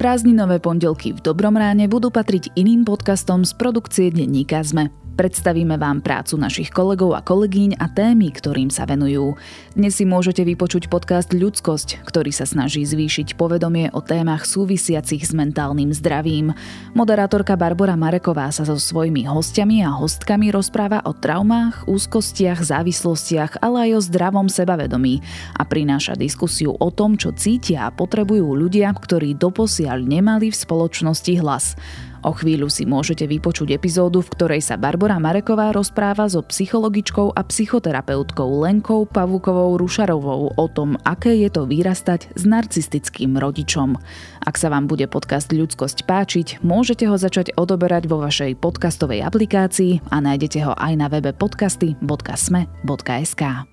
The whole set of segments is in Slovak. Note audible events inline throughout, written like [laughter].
Prázdninové pondelky v Dobrom ráne budú patriť iným podcastom z produkcie Denníka ZME. Predstavíme vám prácu našich kolegov a kolegyň a témy, ktorým sa venujú. Dnes si môžete vypočuť podcast Ľudskosť, ktorý sa snaží zvýšiť povedomie o témach súvisiacich s mentálnym zdravím. Moderátorka Barbara Mareková sa so svojimi hostiami a hostkami rozpráva o traumách, úzkostiach, závislostiach, ale aj o zdravom sebavedomí a prináša diskusiu o tom, čo cítia a potrebujú ľudia, ktorí doposiaľ nemali v spoločnosti hlas. O chvíľu si môžete vypočuť epizódu, v ktorej sa Barbara Mareková rozpráva so psychologičkou a psychoterapeutkou Lenkou Pavúkovou Rušarovou o tom, aké je to vyrastať s narcistickým rodičom. Ak sa vám bude podcast Ľudskosť páčiť, môžete ho začať odoberať vo vašej podcastovej aplikácii a nájdete ho aj na webe podcasty.sme.sk.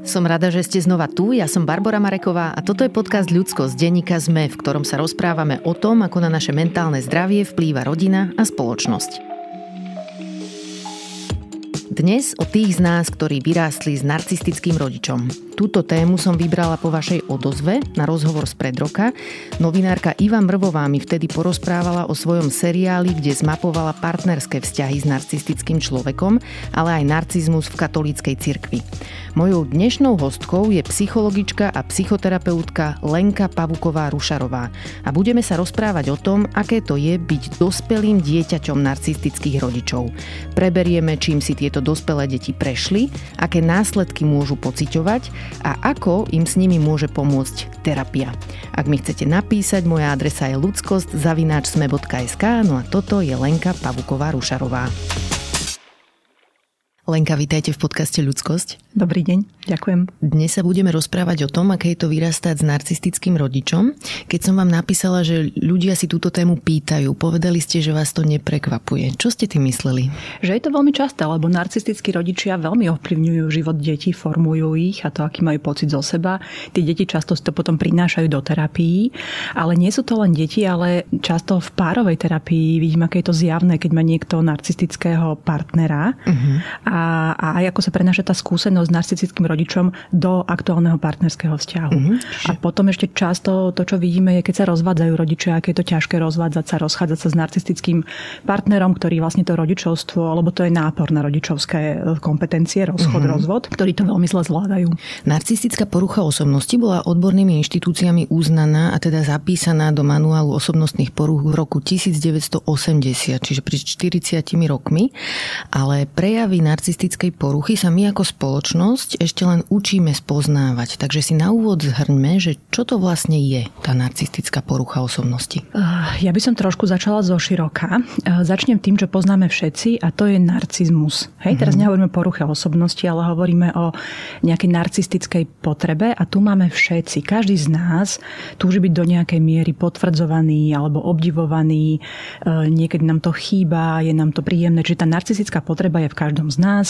Som rada, že ste znova tu. Ja som Barbara Mareková a toto je podcast Ľudsko z denníka ZME, v ktorom sa rozprávame o tom, ako na naše mentálne zdravie vplýva rodina a spoločnosť. Dnes o tých z nás, ktorí vyrástli s narcistickým rodičom. Túto tému som vybrala po vašej odozve na rozhovor z pred roka. Novinárka Iva Mrvová mi vtedy porozprávala o svojom seriáli, kde zmapovala partnerské vzťahy s narcistickým človekom, ale aj narcizmus v katolíckej cirkvi. Mojou dnešnou hostkou je psychologička a psychoterapeutka Lenka Pavuková Rušarová a budeme sa rozprávať o tom, aké to je byť dospelým dieťaťom narcistických rodičov. Preberieme, čím si tieto dospelé deti prešli, aké následky môžu pociťovať a ako im s nimi môže pomôcť terapia. Ak mi chcete napísať, moja adresa je ludskost.sme.sk no a toto je Lenka Pavuková Rušarová. Lenka, vítajte v podcaste Ľudskosť. Dobrý deň, ďakujem. Dnes sa budeme rozprávať o tom, aké je to vyrastať s narcistickým rodičom. Keď som vám napísala, že ľudia si túto tému pýtajú, povedali ste, že vás to neprekvapuje. Čo ste tým mysleli? Že je to veľmi časté, lebo narcistickí rodičia veľmi ovplyvňujú život detí, formujú ich a to, aký majú pocit zo seba. Tí deti často si to potom prinášajú do terapií, ale nie sú to len deti, ale často v párovej terapii vidím, aké je to zjavné, keď má niekto narcistického partnera. Uh-huh. A a, aj ako sa prenáša tá skúsenosť s narcistickým rodičom do aktuálneho partnerského vzťahu. Mm-hmm. A potom ešte často to, čo vidíme, je, keď sa rozvádzajú rodičia, aké je to ťažké rozvádzať sa, rozchádzať sa s narcistickým partnerom, ktorý vlastne to rodičovstvo, alebo to je nápor na rodičovské kompetencie, rozchod, mm-hmm. rozvod, ktorí to veľmi zle zvládajú. Narcistická porucha osobnosti bola odbornými inštitúciami uznaná a teda zapísaná do manuálu osobnostných porúch v roku 1980, čiže pri 40 rokmi, ale prejavy narcistickej poruchy sa my ako spoločnosť ešte len učíme spoznávať. Takže si na úvod zhrňme, že čo to vlastne je tá narcistická porucha osobnosti. Ja by som trošku začala zo široka. Začnem tým, čo poznáme všetci a to je narcizmus. Hej, teraz mm-hmm. nehovoríme o poruche osobnosti, ale hovoríme o nejakej narcistickej potrebe a tu máme všetci. Každý z nás túži byť do nejakej miery potvrdzovaný alebo obdivovaný. Niekedy nám to chýba, je nám to príjemné. Čiže tá narcistická potreba je v každom z nás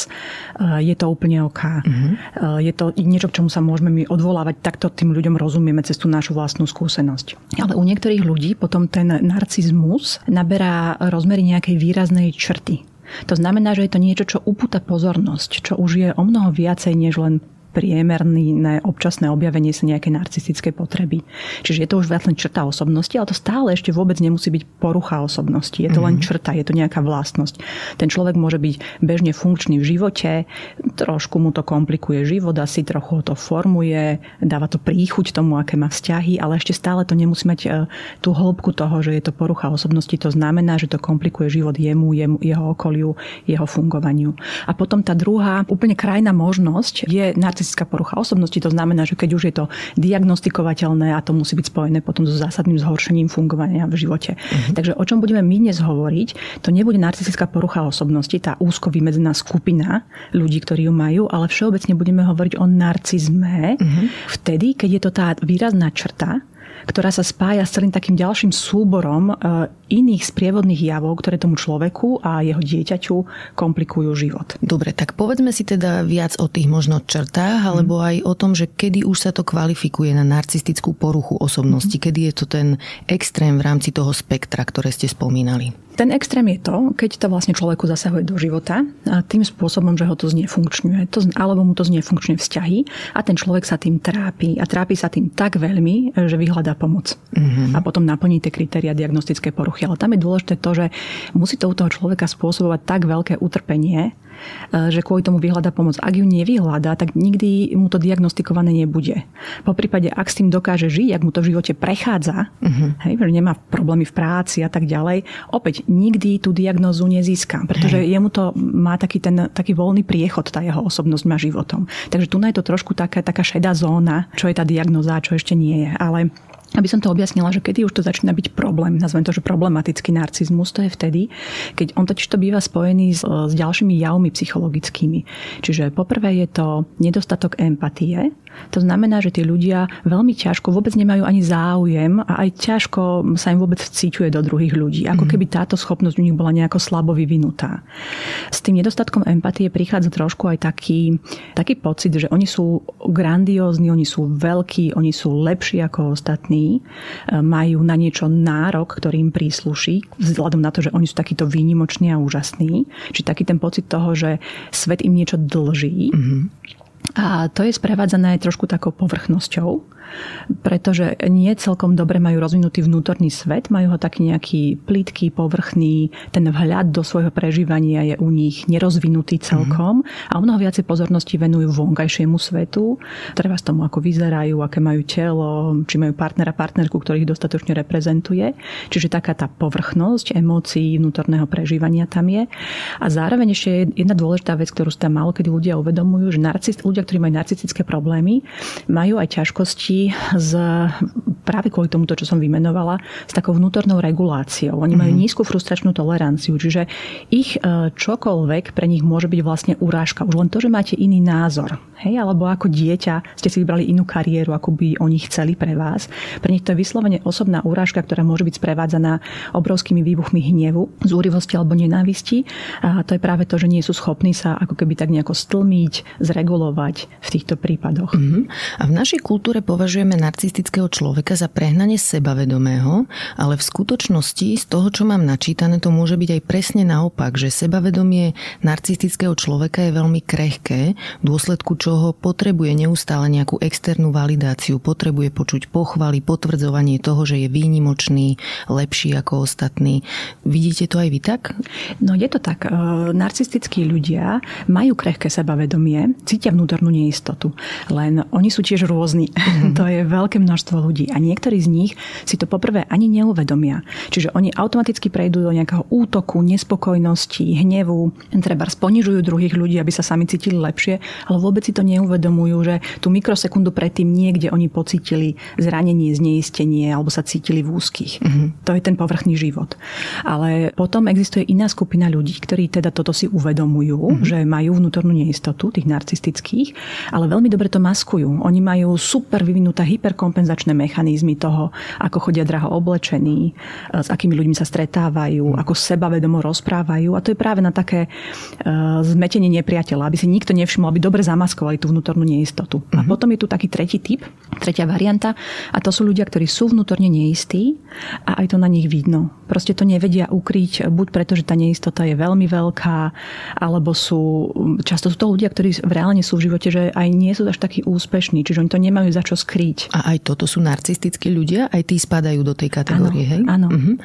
eh, je to úplne OK. Uh-huh. Je to niečo, k čomu sa môžeme my odvolávať, takto tým ľuďom rozumieme cez tú našu vlastnú skúsenosť. Ale u niektorých ľudí potom ten narcizmus naberá rozmery nejakej výraznej črty. To znamená, že je to niečo, čo upúta pozornosť, čo už je o mnoho viacej než len priemerné občasné objavenie sa nejakej narcistickej potreby. Čiže je to už viac len črta osobnosti, ale to stále ešte vôbec nemusí byť porucha osobnosti. Je to len mhm. črta, je to nejaká vlastnosť. Ten človek môže byť bežne funkčný v živote, trošku mu to komplikuje život, asi trochu ho to formuje, dáva to príchuť tomu, aké má vzťahy, ale ešte stále to nemusí mať e, tú hĺbku toho, že je to porucha osobnosti. To znamená, že to komplikuje život jemu, jemu jeho okoliu, jeho fungovaniu. A potom tá druhá, úplne krajná možnosť je narcistický narcistická porucha osobnosti. To znamená, že keď už je to diagnostikovateľné a to musí byť spojené potom so zásadným zhoršením fungovania v živote. Uh-huh. Takže o čom budeme my dnes hovoriť, to nebude narcistická porucha osobnosti, tá úzko vymedzená skupina ľudí, ktorí ju majú, ale všeobecne budeme hovoriť o narcizme uh-huh. vtedy, keď je to tá výrazná črta, ktorá sa spája s celým takým ďalším súborom e, iných sprievodných javov, ktoré tomu človeku a jeho dieťaťu komplikujú život. Dobre, tak povedzme si teda viac o tých možno črtách, alebo aj o tom, že kedy už sa to kvalifikuje na narcistickú poruchu osobnosti, mm. kedy je to ten extrém v rámci toho spektra, ktoré ste spomínali. Ten extrém je to, keď to vlastne človeku zasahuje do života a tým spôsobom, že ho to znefunkčňuje, to, alebo mu to znefunkčňuje vzťahy a ten človek sa tým trápi a trápi sa tým tak veľmi, že vyhľadá pomoc. Mm-hmm. A potom naplní tie kritéria diagnostické poruchy. Ale tam je dôležité to, že musí to u toho človeka spôsobovať tak veľké utrpenie, že kvôli tomu vyhľadá pomoc. Ak ju nevyhľadá, tak nikdy mu to diagnostikované nebude. Po prípade, ak s tým dokáže žiť, ak mu to v živote prechádza, uh-huh. hej, že nemá problémy v práci a tak ďalej, opäť nikdy tú diagnózu nezíska, pretože hej. jemu to má taký ten taký voľný priechod, tá jeho osobnosť má životom. Takže tu je to trošku taká, taká šedá zóna, čo je tá diagnoza čo ešte nie je. Ale aby som to objasnila, že kedy už to začína byť problém, nazvem to, že problematický narcizmus, to je vtedy, keď on totiž to býva spojený s, s ďalšími javmi psychologickými. Čiže poprvé je to nedostatok empatie, to znamená, že tí ľudia veľmi ťažko vôbec nemajú ani záujem a aj ťažko sa im vôbec vcíťuje do druhých ľudí. Ako mhm. keby táto schopnosť u nich bola nejako slabo vyvinutá. S tým nedostatkom empatie prichádza trošku aj taký, taký pocit, že oni sú grandiózni, oni sú veľkí, oni sú lepší ako ostatní e, majú na niečo nárok, ktorý im prísluší, vzhľadom na to, že oni sú takíto výnimoční a úžasní. Čiže taký ten pocit toho, že svet im niečo dlží. Mm-hmm. A to je sprevádzané aj trošku takou povrchnosťou pretože nie celkom dobre majú rozvinutý vnútorný svet, majú ho taký nejaký plitký, povrchný, ten vhľad do svojho prežívania je u nich nerozvinutý celkom mm-hmm. a o mnoho viacej pozornosti venujú vonkajšiemu svetu, treba z tomu, ako vyzerajú, aké majú telo, či majú partnera, partnerku, ktorý ich dostatočne reprezentuje. Čiže taká tá povrchnosť emócií, vnútorného prežívania tam je. A zároveň ešte je jedna dôležitá vec, ktorú sa malo, kedy ľudia uvedomujú, že narcist, ľudia, ktorí majú narcistické problémy, majú aj ťažkosti s práve kvôli tomu, čo som vymenovala, s takou vnútornou reguláciou. Oni majú mm-hmm. nízku frustračnú toleranciu, čiže ich e, čokoľvek pre nich môže byť vlastne urážka. Už len to, že máte iný názor. Hej, alebo ako dieťa ste si vybrali inú kariéru, ako by oni chceli pre vás. Pre nich to je vyslovene osobná urážka, ktorá môže byť sprevádzaná obrovskými výbuchmi hnevu, zúrivosti alebo nenávisti. A to je práve to, že nie sú schopní sa ako keby tak nejako stlmiť, zregulovať v týchto prípadoch. Mm-hmm. A v našej kultúre považujeme narcistického človeka za prehnanie sebavedomého, ale v skutočnosti z toho, čo mám načítané, to môže byť aj presne naopak, že sebavedomie narcistického človeka je veľmi krehké, v dôsledku čo čoho potrebuje neustále nejakú externú validáciu, potrebuje počuť pochvaly, potvrdzovanie toho, že je výnimočný, lepší ako ostatní. Vidíte to aj vy tak? No je to tak. E, narcistickí ľudia majú krehké sebavedomie, cítia vnútornú neistotu. Len oni sú tiež rôzni. Mm-hmm. To je veľké množstvo ľudí. A niektorí z nich si to poprvé ani neuvedomia. Čiže oni automaticky prejdú do nejakého útoku, nespokojnosti, hnevu, treba sponižujú druhých ľudí, aby sa sami cítili lepšie, ale vôbec si to to neuvedomujú, že tú mikrosekundu predtým niekde oni pocítili zranenie, zneistenie alebo sa cítili v úzkých. Mm-hmm. To je ten povrchný život. Ale potom existuje iná skupina ľudí, ktorí teda toto si uvedomujú, mm-hmm. že majú vnútornú neistotu, tých narcistických, ale veľmi dobre to maskujú. Oni majú super vyvinuté hyperkompenzačné mechanizmy toho, ako chodia draho oblečení, s akými ľuďmi sa stretávajú, mm-hmm. ako sebavedomo rozprávajú. A to je práve na také uh, zmetenie nepriateľa, aby si nikto nevšimol, aby dobre zamaskoval tú vnútornú neistotu. Uh-huh. A mhm. potom je tu taký tretí typ, tretia varianta a to sú ľudia, ktorí sú vnútorne neistí a aj to na nich vidno. Proste to nevedia ukryť, buď preto, že tá neistota je veľmi veľká, alebo sú, často sú to ľudia, ktorí reálne sú v živote, že aj nie sú až takí úspešní, čiže oni to nemajú za čo skryť. A aj toto sú narcistickí ľudia? Aj tí spadajú do tej kategórie, áno, hej? Áno. Uh-huh.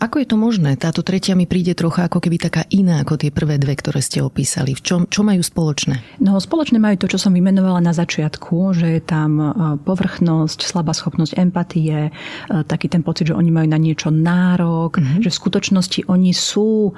Ako je to možné? Táto tretia mi príde trocha ako keby taká iná ako tie prvé dve, ktoré ste opísali. V čom, čo majú spoločné? No, spoločné majú to, čo som vymenovala na začiatku, že je tam e, povrchnosť, slabá schopnosť empatie, e, taký ten pocit, že oni majú na niečo nárok, mm-hmm. že v skutočnosti oni sú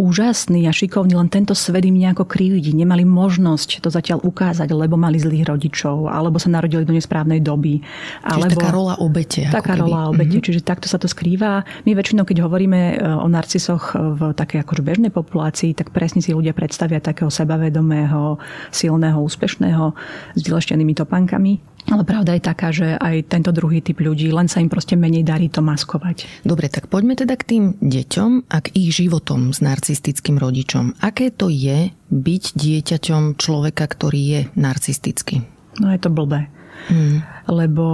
úžasní a šikovní, len tento svet im nejako krivdí. Nemali možnosť to zatiaľ ukázať, lebo mali zlých rodičov, alebo sa narodili do nesprávnej doby. Čiže alebo taká rola obete. Taká keby. rola obete, mm-hmm. čiže takto sa to skrýva. My väčšinou, keď hovoríme e, o narcisoch v takej akože bežnej populácii, tak presne si ľudia predstavia takého sebavedomého, silného, úspešného s vyleštenými topankami. Ale pravda je taká, že aj tento druhý typ ľudí, len sa im proste menej darí to maskovať. Dobre, tak poďme teda k tým deťom a k ich životom s narcistickým rodičom. Aké to je byť dieťaťom človeka, ktorý je narcistický? No je to blbé. Hmm. Lebo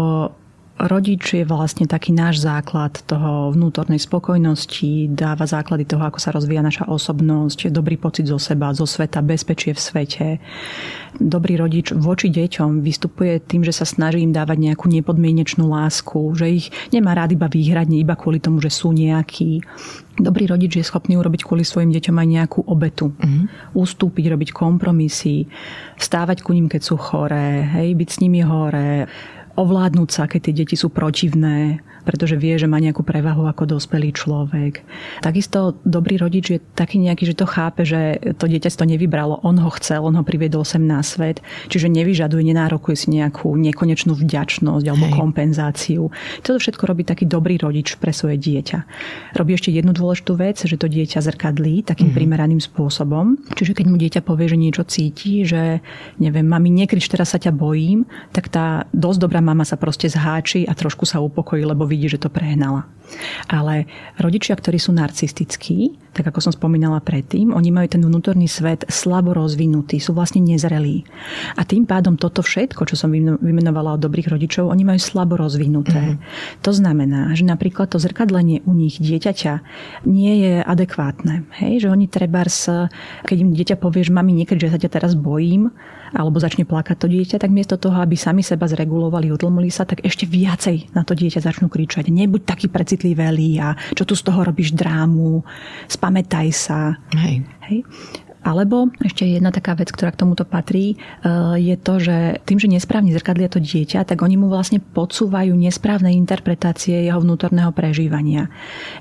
rodič je vlastne taký náš základ toho vnútornej spokojnosti, dáva základy toho, ako sa rozvíja naša osobnosť, dobrý pocit zo seba, zo sveta, bezpečie v svete. Dobrý rodič voči deťom vystupuje tým, že sa snaží im dávať nejakú nepodmienečnú lásku, že ich nemá rád iba výhradne, iba kvôli tomu, že sú nejakí. Dobrý rodič je schopný urobiť kvôli svojim deťom aj nejakú obetu. Mm-hmm. Ustúpiť, robiť kompromisy, vstávať ku ním, keď sú choré, hej, byť s nimi hore, ovládnuť sa, keď tie deti sú protivné, pretože vie, že má nejakú prevahu ako dospelý človek. Takisto dobrý rodič je taký nejaký, že to chápe, že to dieťa si to nevybralo, on ho chcel, on ho priviedol sem na svet, čiže nevyžaduje, nenárokuje si nejakú nekonečnú vďačnosť alebo Hej. kompenzáciu. Toto všetko robí taký dobrý rodič pre svoje dieťa. Robí ešte jednu dôležitú vec, že to dieťa zrkadlí takým mm-hmm. primeraným spôsobom. Čiže keď mu dieťa povie, že niečo cíti, že neviem, mami, nekrič, teraz sa ťa bojím, tak tá dosť dobrá mama sa proste zháči a trošku sa upokojí, lebo vidí, že to prehnala. Ale rodičia, ktorí sú narcistickí, tak ako som spomínala predtým, oni majú ten vnútorný svet slabo rozvinutý, sú vlastne nezrelí. A tým pádom toto všetko, čo som vymenovala od dobrých rodičov, oni majú slabo rozvinuté. Mm-hmm. To znamená, že napríklad to zrkadlenie u nich dieťaťa nie je adekvátne. Hej? Že oni treba, keď im dieťa povie, že mami niekedy, že sa ťa teraz bojím, alebo začne plakať to dieťa, tak miesto toho, aby sami seba zregulovali, utlmili sa, tak ešte viacej na to dieťa začnú kričať. Nebuď taký precitlivý a čo tu z toho robíš drámu, spamätaj sa. Hej. Hej. Alebo ešte jedna taká vec, ktorá k tomuto patrí, e, je to, že tým, že nesprávne zrkadlia to dieťa, tak oni mu vlastne podsúvajú nesprávne interpretácie jeho vnútorného prežívania.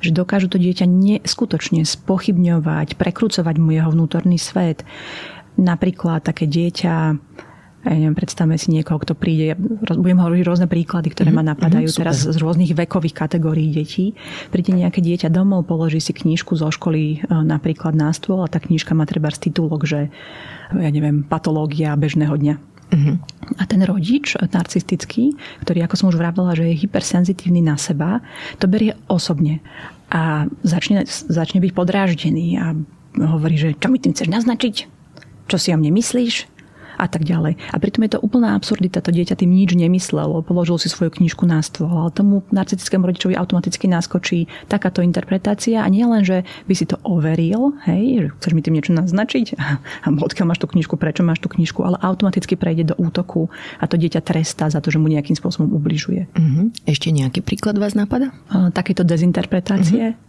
Že dokážu to dieťa neskutočne spochybňovať, prekrúcovať mu jeho vnútorný svet. Napríklad také dieťa, ja neviem, predstavme si niekoho, kto príde, budem hovoriť rôzne príklady, ktoré mm-hmm, ma napadajú mm, teraz z rôznych vekových kategórií detí. Príde nejaké dieťa domov, položí si knížku zo školy e, napríklad na stôl a tá knížka má treba titulok, že ja neviem, patológia bežného dňa. Mm-hmm. A ten rodič narcistický, ktorý, ako som už vravela, že je hypersenzitívny na seba, to berie osobne a začne, začne byť podráždený a hovorí, že čo mi tým chceš naznačiť? Čo si o mne myslíš? a tak ďalej. A pritom je to úplná absurdita. To dieťa tým nič nemyslelo, položil si svoju knižku na stôl, ale tomu narcistickému rodičovi automaticky naskočí takáto interpretácia a nie len, že by si to overil, hej, že chceš mi tým niečo naznačiť, [laughs] a odkiaľ máš tú knižku, prečo máš tú knižku, ale automaticky prejde do útoku a to dieťa trestá za to, že mu nejakým spôsobom ubližuje. Uh-huh. Ešte nejaký príklad vás napadá? Takéto dezinterpretácie. Uh-huh.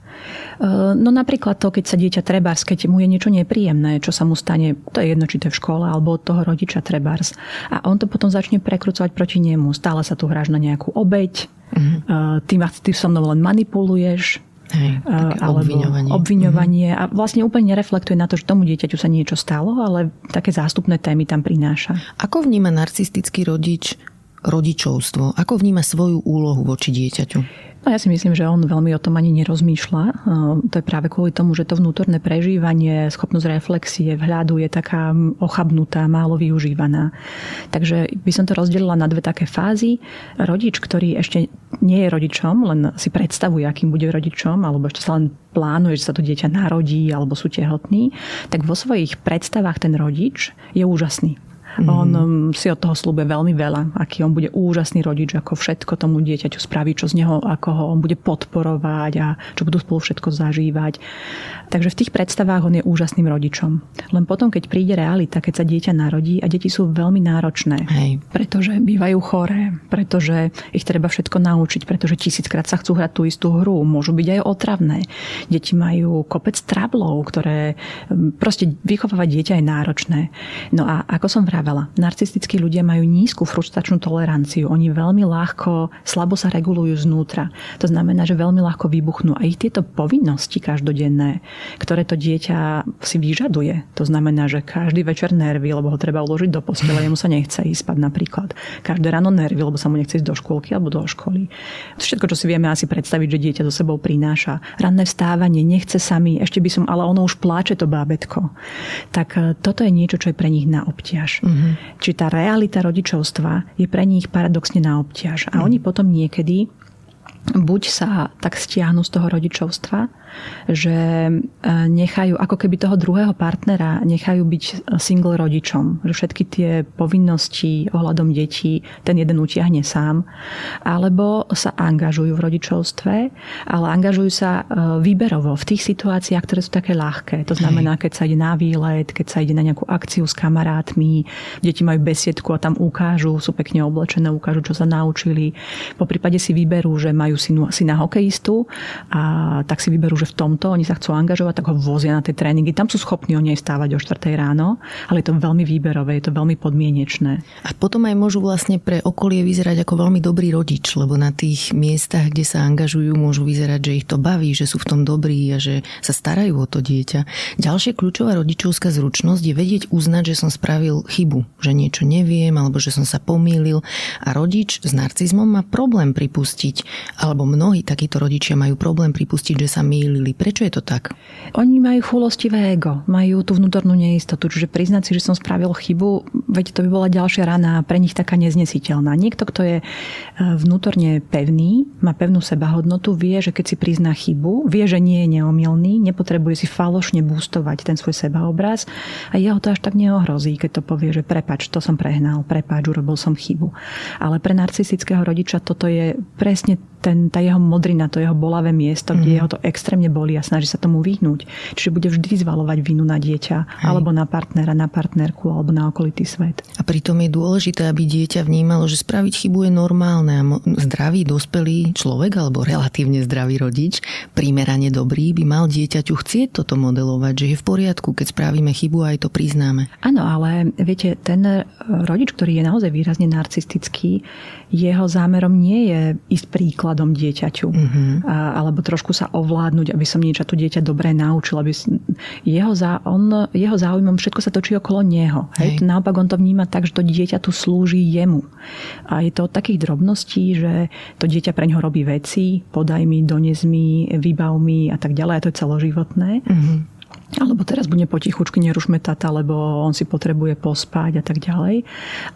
Eh, no napríklad to, keď sa dieťa trebárs, keď mu je niečo nepríjemné, čo sa mu stane, to je jedno, či to je v škole alebo od toho rodiča trebárs. A on to potom začne prekrúcovať proti nemu. Stále sa tu hráš na nejakú obeď, uh-huh. ty, ty so mnou len manipuluješ, Hej, eh, alebo obviňovanie. obviňovanie uh-huh. a vlastne úplne nereflektuje na to, že tomu dieťaťu sa niečo stalo, ale také zástupné témy tam prináša. Ako vníma narcistický rodič rodičovstvo? Ako vníma svoju úlohu voči dieťaťu? No ja si myslím, že on veľmi o tom ani nerozmýšľa. To je práve kvôli tomu, že to vnútorné prežívanie, schopnosť reflexie, vhľadu je taká ochabnutá, málo využívaná. Takže by som to rozdelila na dve také fázy. Rodič, ktorý ešte nie je rodičom, len si predstavuje, akým bude rodičom, alebo ešte sa len plánuje, že sa to dieťa narodí alebo sú tehotní, tak vo svojich predstavách ten rodič je úžasný. Mm. On um, si od toho slúbe veľmi veľa, aký on bude úžasný rodič, ako všetko tomu dieťaťu spraví, čo z neho, ako ho on bude podporovať a čo budú spolu všetko zažívať. Takže v tých predstavách on je úžasným rodičom. Len potom, keď príde realita, keď sa dieťa narodí a deti sú veľmi náročné, Hej. pretože bývajú choré, pretože ich treba všetko naučiť, pretože tisíckrát sa chcú hrať tú istú hru, môžu byť aj otravné. Deti majú kopec trablov, ktoré um, proste vychovávať dieťa je náročné. No a ako som vravela, vravala. Narcistickí ľudia majú nízku frustračnú toleranciu. Oni veľmi ľahko, slabo sa regulujú znútra. To znamená, že veľmi ľahko vybuchnú. A ich tieto povinnosti každodenné, ktoré to dieťa si vyžaduje, to znamená, že každý večer nervy, lebo ho treba uložiť do postele, jemu sa nechce ísť spať napríklad. Každé ráno nervy, lebo sa mu nechce ísť do škôlky alebo do školy. Všetko, čo si vieme asi predstaviť, že dieťa so sebou prináša. Ranné vstávanie, nechce sami, ešte by som, ale ono už pláče to bábetko. Tak toto je niečo, čo je pre nich na obťaž. Mm. Mm-hmm. Či tá realita rodičovstva je pre nich paradoxne na obťaž. A mm. oni potom niekedy buď sa tak stiahnu z toho rodičovstva, že e, nechajú, ako keby toho druhého partnera nechajú byť single rodičom, že všetky tie povinnosti ohľadom detí ten jeden utiahne sám, alebo sa angažujú v rodičovstve, ale angažujú sa e, výberovo v tých situáciách, ktoré sú také ľahké. To znamená, keď sa ide na výlet, keď sa ide na nejakú akciu s kamarátmi, deti majú besiedku a tam ukážu, sú pekne oblečené, ukážu, čo sa naučili. Po prípade si vyberú, že majú synu, syna hokejistu a tak si vyberú, že v tomto oni sa chcú angažovať, tak ho vozia na tie tréningy. Tam sú schopní oni aj stávať o 4 ráno, ale je to veľmi výberové, je to veľmi podmienečné. A potom aj môžu vlastne pre okolie vyzerať ako veľmi dobrý rodič, lebo na tých miestach, kde sa angažujú, môžu vyzerať, že ich to baví, že sú v tom dobrí a že sa starajú o to dieťa. Ďalšia kľúčová rodičovská zručnosť je vedieť uznať, že som spravil chybu, že niečo neviem alebo že som sa pomýlil a rodič s narcizmom má problém pripustiť, alebo mnohí takíto rodičia majú problém pripustiť, že sa mýlili. Prečo je to tak? Oni majú chulostivé ego, majú tú vnútornú neistotu, čiže priznať si, že som spravil chybu, veď to by bola ďalšia rana pre nich taká neznesiteľná. Niekto, kto je e, vnútorne pevný, má pevnú sebahodnotu, vie, že keď si prizná chybu, vie, že nie je neomilný, nepotrebuje si falošne boostovať ten svoj sebaobraz a jeho to až tak neohrozí, keď to povie, že prepač, to som prehnal, prepač, urobil som chybu. Ale pre narcistického rodiča toto je presne ten, tá jeho modrina, to jeho bolavé miesto, mm. kde mhm. jeho to extrémne boli a snaží sa tomu vyhnúť. Čiže bude vždy zvalovať vinu na dieťa, Hej. alebo na partnera, na partnerku, alebo na okolitý svet. A pritom je dôležité, aby dieťa vnímalo, že spraviť chybu je normálne a zdravý, dospelý človek, alebo relatívne zdravý rodič, primerane dobrý, by mal dieťaťu chcieť toto modelovať, že je v poriadku, keď spravíme chybu a aj to priznáme. Áno, ale viete, ten rodič, ktorý je naozaj výrazne narcistický, jeho zámerom nie je ísť príkladom dieťaťu, uh-huh. a, alebo trošku sa ovládnuť, aby som niečo tu dieťa dobre naučil. Aby jeho, zá, on, jeho záujmom všetko sa točí okolo neho. Hej. Hej. Naopak on to vníma tak, že to dieťa tu slúži jemu. A je to od takých drobností, že to dieťa pre ňoho robí veci, podaj mi, dones mi, vybav mi a tak ďalej. A to je celoživotné. Uh-huh alebo teraz bude potichučky, nerušme tata, lebo on si potrebuje pospať a tak ďalej.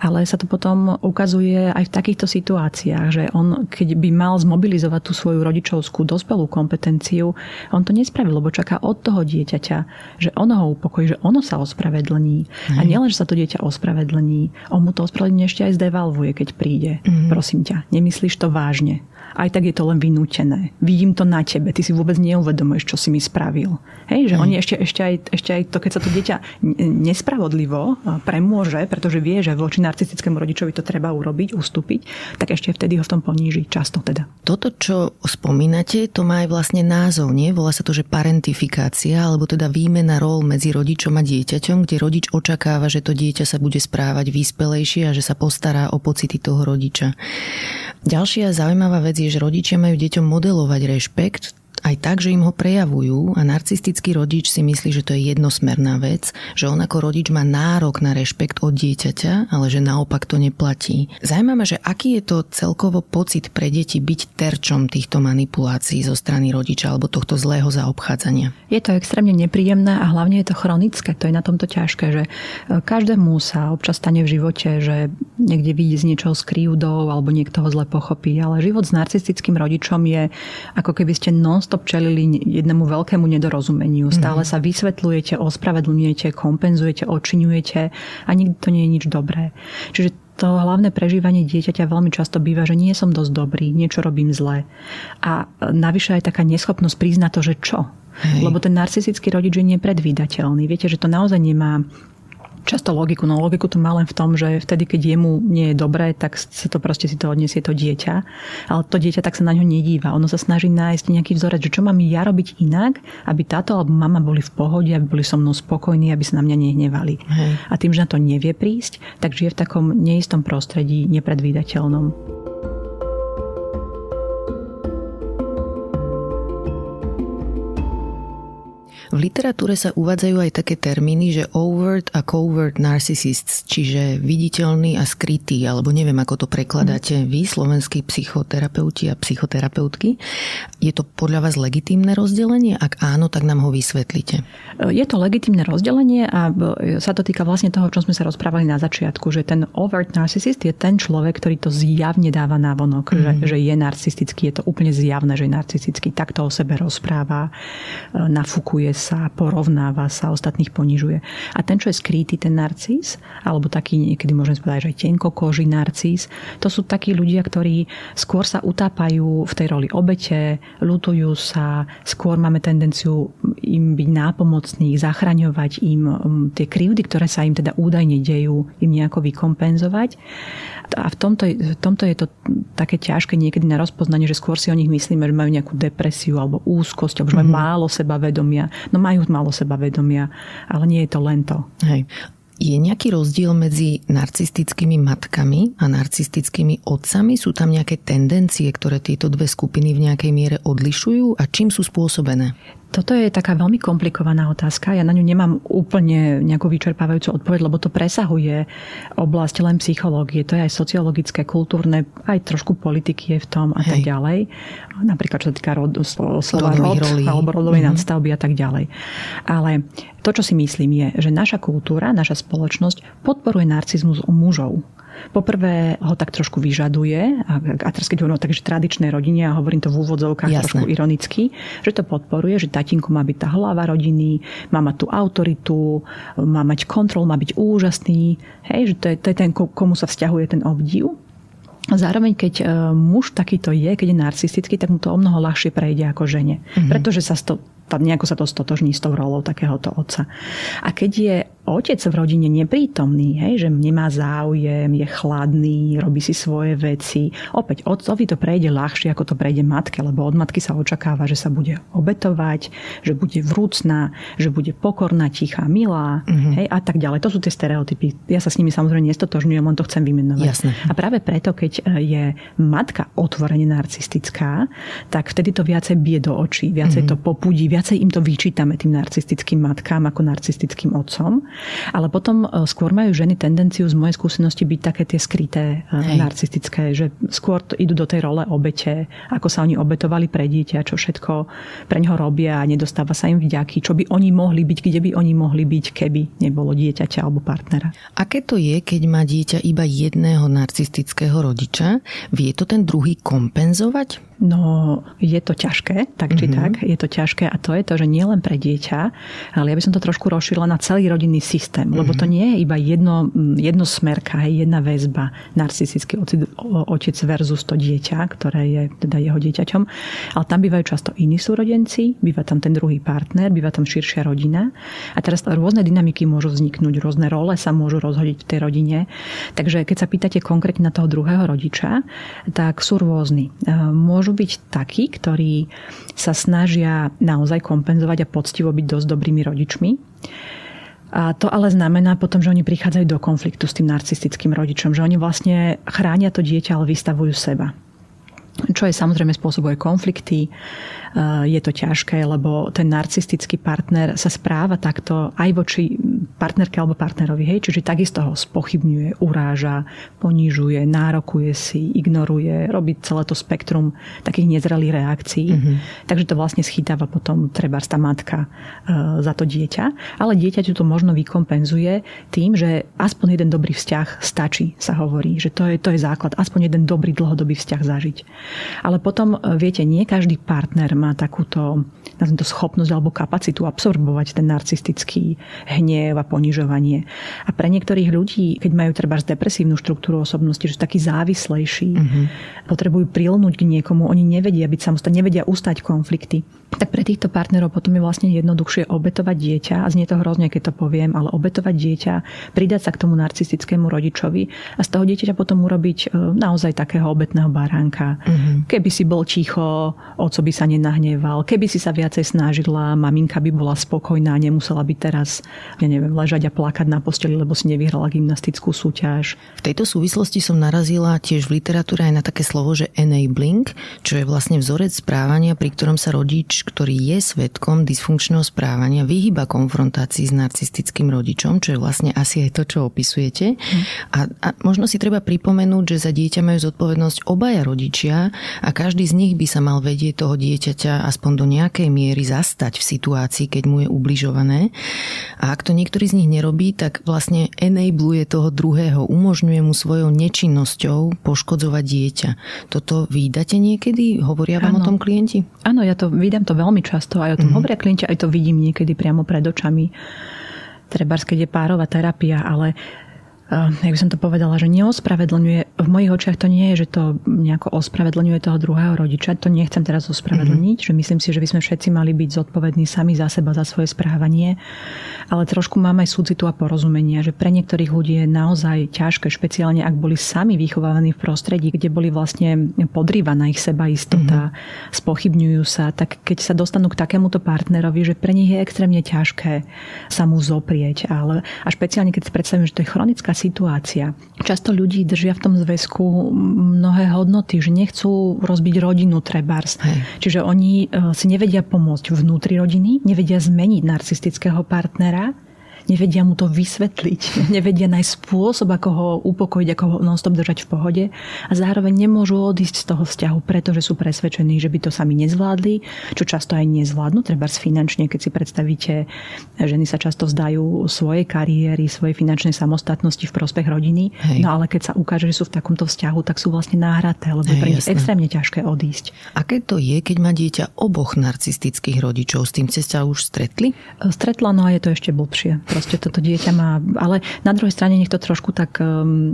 Ale sa to potom ukazuje aj v takýchto situáciách, že on, keď by mal zmobilizovať tú svoju rodičovskú dospelú kompetenciu, on to nespravil, lebo čaká od toho dieťaťa, že ono ho upokojí, že ono sa ospravedlní. Mm. A nielen, že sa to dieťa ospravedlní, on mu to ospravedlenie ešte aj zdevalvuje, keď príde. Mm. Prosím ťa, nemyslíš to vážne aj tak je to len vynútené. Vidím to na tebe, ty si vôbec neuvedomuješ, čo si mi spravil. Hej, že mm. oni ešte, ešte, aj, ešte aj to, keď sa to dieťa nespravodlivo premôže, pretože vie, že voči narcistickému rodičovi to treba urobiť, ustúpiť, tak ešte vtedy ho v tom poníži často teda. Toto, čo spomínate, to má aj vlastne názov, nie? Volá sa to, že parentifikácia, alebo teda výmena rol medzi rodičom a dieťaťom, kde rodič očakáva, že to dieťa sa bude správať vyspelejšie a že sa postará o pocity toho rodiča. Ďalšia zaujímavá vec je, že rodičia majú deťom modelovať rešpekt, aj tak, že im ho prejavujú a narcistický rodič si myslí, že to je jednosmerná vec, že on ako rodič má nárok na rešpekt od dieťaťa, ale že naopak to neplatí. Zajímavé, že aký je to celkovo pocit pre deti byť terčom týchto manipulácií zo strany rodiča alebo tohto zlého zaobchádzania? Je to extrémne nepríjemné a hlavne je to chronické. To je na tomto ťažké, že e, každému sa občas stane v živote, že niekde vidí z niečoho s krivdou alebo niekto ho zle pochopí, ale život s narcistickým rodičom je ako keby ste non non-stop čelili jednému veľkému nedorozumeniu. Stále mm-hmm. sa vysvetľujete, ospravedlňujete, kompenzujete, očiňujete a nikdy to nie je nič dobré. Čiže to hlavné prežívanie dieťaťa veľmi často býva, že nie som dosť dobrý, niečo robím zle. A navyše aj taká neschopnosť priznať to, že čo. Hej. Lebo ten narcistický rodič je nepredvídateľný. Viete, že to naozaj nemá často logiku. No logiku to má len v tom, že vtedy, keď jemu nie je dobré, tak sa to proste si to odniesie to dieťa. Ale to dieťa tak sa na ňo nedíva. Ono sa snaží nájsť nejaký vzorec, že čo mám ja robiť inak, aby táto alebo mama boli v pohode, aby boli so mnou spokojní, aby sa na mňa nehnevali. Hej. A tým, že na to nevie prísť, tak žije v takom neistom prostredí, nepredvídateľnom. Literatúre sa uvádzajú aj také termíny, že overt a covert narcissists, čiže viditeľný a skrytý, alebo neviem, ako to prekladáte mm. vy, slovenskí psychoterapeuti a psychoterapeutky. Je to podľa vás legitímne rozdelenie? Ak áno, tak nám ho vysvetlite. Je to legitímne rozdelenie a sa to týka vlastne toho, čo sme sa rozprávali na začiatku, že ten overt narcissist je ten človek, ktorý to zjavne dáva na vonok, mm. že, že je narcistický, je to úplne zjavné, že je narcistický, takto o sebe rozpráva, nafúkuje nafúkuje sa, porovnáva sa, ostatných ponižuje. A ten, čo je skrytý, ten narcis, alebo taký niekedy môžeme povedať, že aj tenkokoží narcis, to sú takí ľudia, ktorí skôr sa utápajú v tej roli obete, lutujú sa, skôr máme tendenciu im byť nápomocný, zachraňovať im um, tie krivdy, ktoré sa im teda údajne dejú, im nejako vykompenzovať. A v tomto, v tomto je to také ťažké niekedy na rozpoznanie, že skôr si o nich myslíme, že majú nejakú depresiu alebo úzkosť, alebo že majú mm-hmm. málo sebavedomia. No majú málo sebavedomia, ale nie je to len to. Hej. Je nejaký rozdiel medzi narcistickými matkami a narcistickými otcami? Sú tam nejaké tendencie, ktoré tieto dve skupiny v nejakej miere odlišujú a čím sú spôsobené? Toto je taká veľmi komplikovaná otázka. Ja na ňu nemám úplne nejakú vyčerpávajúcu odpoveď, lebo to presahuje oblasť len psychológie. To je aj sociologické, kultúrne, aj trošku politiky je v tom a Hej. tak ďalej. Napríklad, čo sa týka rod, slova rod, alebo rodovej mm-hmm. nadstavby a tak ďalej. Ale to, čo si myslím, je, že naša kultúra, naša spoločnosť podporuje narcizmus u mužov. Poprvé ho tak trošku vyžaduje, a, a teraz keď hovorím o takže tradičnej rodine, a hovorím to v úvodzovkách Jasne. trošku ironicky, že to podporuje, že tatínko má byť tá hlava rodiny, má mať tú autoritu, má mať kontrol, má byť úžasný, hej, že to je, to je ten, komu sa vzťahuje ten obdiv. Zároveň, keď e, muž takýto je, keď je narcistický, tak mu to o mnoho ľahšie prejde ako žene. Mm-hmm. Pretože sa to, nejako sa to stotožní s tou rolou takéhoto otca. A keď je otec v rodine neprítomný, hej, že nemá záujem, je chladný, robí si svoje veci. Opäť otcovi to prejde ľahšie, ako to prejde matke, lebo od matky sa očakáva, že sa bude obetovať, že bude vrúcná, že bude pokorná, tichá, milá mm-hmm. hej, a tak ďalej. To sú tie stereotypy. Ja sa s nimi samozrejme nestotožňujem, len to chcem vymenovať. Jasne. A práve preto, keď e, je matka otvorene narcistická, tak vtedy to viacej bije do očí, viacej mm-hmm. to popudí, viacej im to vyčítame tým narcistickým matkám ako narcistickým otcom. Ale potom e, skôr majú ženy tendenciu z mojej skúsenosti byť také tie skryté e, Hej. narcistické, že skôr idú do tej role obete, ako sa oni obetovali pre dieťa, čo všetko pre neho robia a nedostáva sa im vďaky, čo by oni mohli byť, kde by oni mohli byť, keby nebolo dieťaťa alebo partnera. Aké to je, keď má dieťa iba jedného narcistického rodiča? Vie to ten druhý kompenzovať? No, je to ťažké, tak či mm-hmm. tak. Je to ťažké a to je to, že nie len pre dieťa, ale ja by som to trošku rozšírila na celý rodinný systém, mm-hmm. lebo to mhm. nie je iba jedno, jedno smerka, jedna väzba, narcistický otec versus to dieťa, ktoré je teda jeho dieťaťom, ale tam bývajú často iní súrodenci, býva tam ten druhý partner, býva tam širšia rodina a teraz rôzne dynamiky môžu vzniknúť, rôzne role sa môžu rozhodiť v tej rodine. Takže keď sa pýtate konkrétne na toho druhého rodiča, tak sú rôzni. Môžu môžu byť takí, ktorí sa snažia naozaj kompenzovať a poctivo byť dosť dobrými rodičmi. A to ale znamená potom, že oni prichádzajú do konfliktu s tým narcistickým rodičom, že oni vlastne chránia to dieťa, ale vystavujú seba čo je samozrejme spôsobuje konflikty. Je to ťažké, lebo ten narcistický partner sa správa takto aj voči partnerke alebo partnerovi. Hej? Čiže takisto ho spochybňuje, uráža, ponižuje, nárokuje si, ignoruje, robí celé to spektrum takých nezrelých reakcií. Mm-hmm. Takže to vlastne schytáva potom treba tá matka e, za to dieťa. Ale dieťaťu to možno vykompenzuje tým, že aspoň jeden dobrý vzťah stačí, sa hovorí. Že to je, to je základ. Aspoň jeden dobrý dlhodobý vzťah zažiť. Ale potom, e, viete, nie každý partner má takúto to schopnosť alebo kapacitu absorbovať ten narcistický hnev a ponižovanie. A pre niektorých ľudí, keď majú treba depresívnu štruktúru osobnosti, že sú takí závislejší, mm-hmm. potrebujú prilnúť k niekomu, oni nevedia byť samostatní, nevedia ustať konflikty, tak pre týchto partnerov potom je vlastne jednoduchšie obetovať dieťa, a znie to hrozne, keď to poviem, ale obetovať dieťa, pridať sa k tomu narcistickému rodičovi a z toho dieťaťa potom urobiť e, naozaj takého obetného baránka Uh-huh. Keby si bol ticho, oco by sa nenahneval. Keby si sa viacej snažila, maminka by bola spokojná, nemusela by teraz, ja neviem, ležať a plakať na posteli, lebo si nevyhrala gymnastickú súťaž. V tejto súvislosti som narazila tiež v literatúre aj na také slovo, že enabling, čo je vlastne vzorec správania, pri ktorom sa rodič, ktorý je svetkom dysfunkčného správania, vyhýba konfrontácii s narcistickým rodičom, čo je vlastne asi aj to, čo opisujete. Uh-huh. A, a možno si treba pripomenúť, že za dieťa majú zodpovednosť obaja rodičia a každý z nich by sa mal vedieť toho dieťaťa aspoň do nejakej miery zastať v situácii, keď mu je ubližované. A ak to niektorý z nich nerobí, tak vlastne enabluje toho druhého, umožňuje mu svojou nečinnosťou poškodzovať dieťa. Toto vydate niekedy? Hovoria vám ano. o tom klienti? Áno, ja to vydám to veľmi často, aj o tom mm-hmm. hovoria klienti, aj to vidím niekedy priamo pred očami. Trebárs, keď je párová terapia, ale jak by som to povedala, že neospravedlňuje, v mojich očiach to nie je, že to nejako ospravedlňuje toho druhého rodiča, to nechcem teraz ospravedlniť, mm-hmm. že myslím si, že by sme všetci mali byť zodpovední sami za seba, za svoje správanie, ale trošku mám aj súcitu a porozumenia, že pre niektorých ľudí je naozaj ťažké, špeciálne ak boli sami vychovávaní v prostredí, kde boli vlastne podrývaná ich seba istota, mm-hmm. spochybňujú sa, tak keď sa dostanú k takémuto partnerovi, že pre nich je extrémne ťažké sa mu zoprieť, ale a špeciálne keď si predstavím, že to je chronická situácia. Často ľudí držia v tom zväzku mnohé hodnoty, že nechcú rozbiť rodinu trebárs. Hej. Čiže oni e, si nevedia pomôcť vnútri rodiny, nevedia zmeniť narcistického partnera nevedia mu to vysvetliť, [laughs] nevedia nájsť spôsob, ako ho upokojiť, ako ho non-stop držať v pohode a zároveň nemôžu odísť z toho vzťahu, pretože sú presvedčení, že by to sami nezvládli, čo často aj nezvládnu, treba finančne, keď si predstavíte, ženy sa často vzdajú svojej kariéry, svojej finančnej samostatnosti v prospech rodiny, Hej. no ale keď sa ukáže, že sú v takomto vzťahu, tak sú vlastne náhraté, lebo Hej, je pre nich extrémne ťažké odísť. Aké to je, keď má dieťa oboch narcistických rodičov? S tým ste sa už stretli? Stretla, no a je to ešte blbšie proste toto dieťa má. Ale na druhej strane nech to trošku tak um,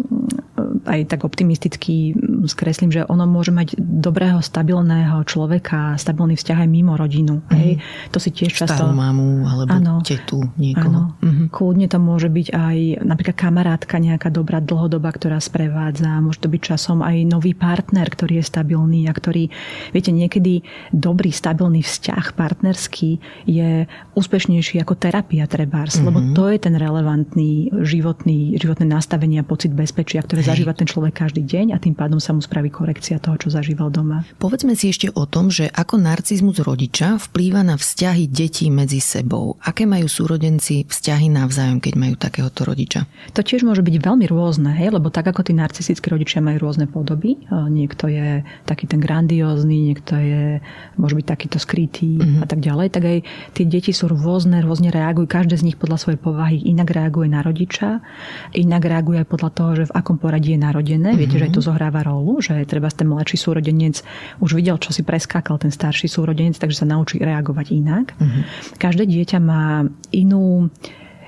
aj tak optimisticky skreslím, že ono môže mať dobrého, stabilného človeka, stabilný vzťah aj mimo rodinu. Mm. Hej. To si tiež často... Starú mamu alebo ano, tetu niekoho. Áno. Mm-hmm. Kľudne to môže byť aj napríklad kamarátka nejaká dobrá dlhodoba, ktorá sprevádza. Môže to byť časom aj nový partner, ktorý je stabilný a ktorý, viete, niekedy dobrý, stabilný vzťah partnerský je úspešnejší ako terapia trebárs, mm-hmm. lebo to je ten relevantný životný, životné nastavenie a pocit bezpečia, ktoré. Zažíva ten človek každý deň a tým pádom sa mu spraví korekcia toho, čo zažíval doma. Povedzme si ešte o tom, že ako narcizmus rodiča vplýva na vzťahy detí medzi sebou. Aké majú súrodenci vzťahy navzájom, keď majú takéhoto rodiča? To tiež môže byť veľmi rôzne, hej? lebo tak ako tí narcistickí rodičia majú rôzne podoby, niekto je taký ten grandiózny, niekto je, môže byť takýto skrytý mm-hmm. a tak ďalej, tak aj tie deti sú rôzne, rôzne reagujú, každé z nich podľa svojej povahy inak reaguje na rodiča, inak reaguje aj podľa toho, že v akom poradí je narodené. Mm-hmm. Viete, že aj to zohráva rolu, že treba ten mladší súrodenec už videl, čo si preskákal ten starší súrodenec, takže sa naučí reagovať inak. Mm-hmm. Každé dieťa má inú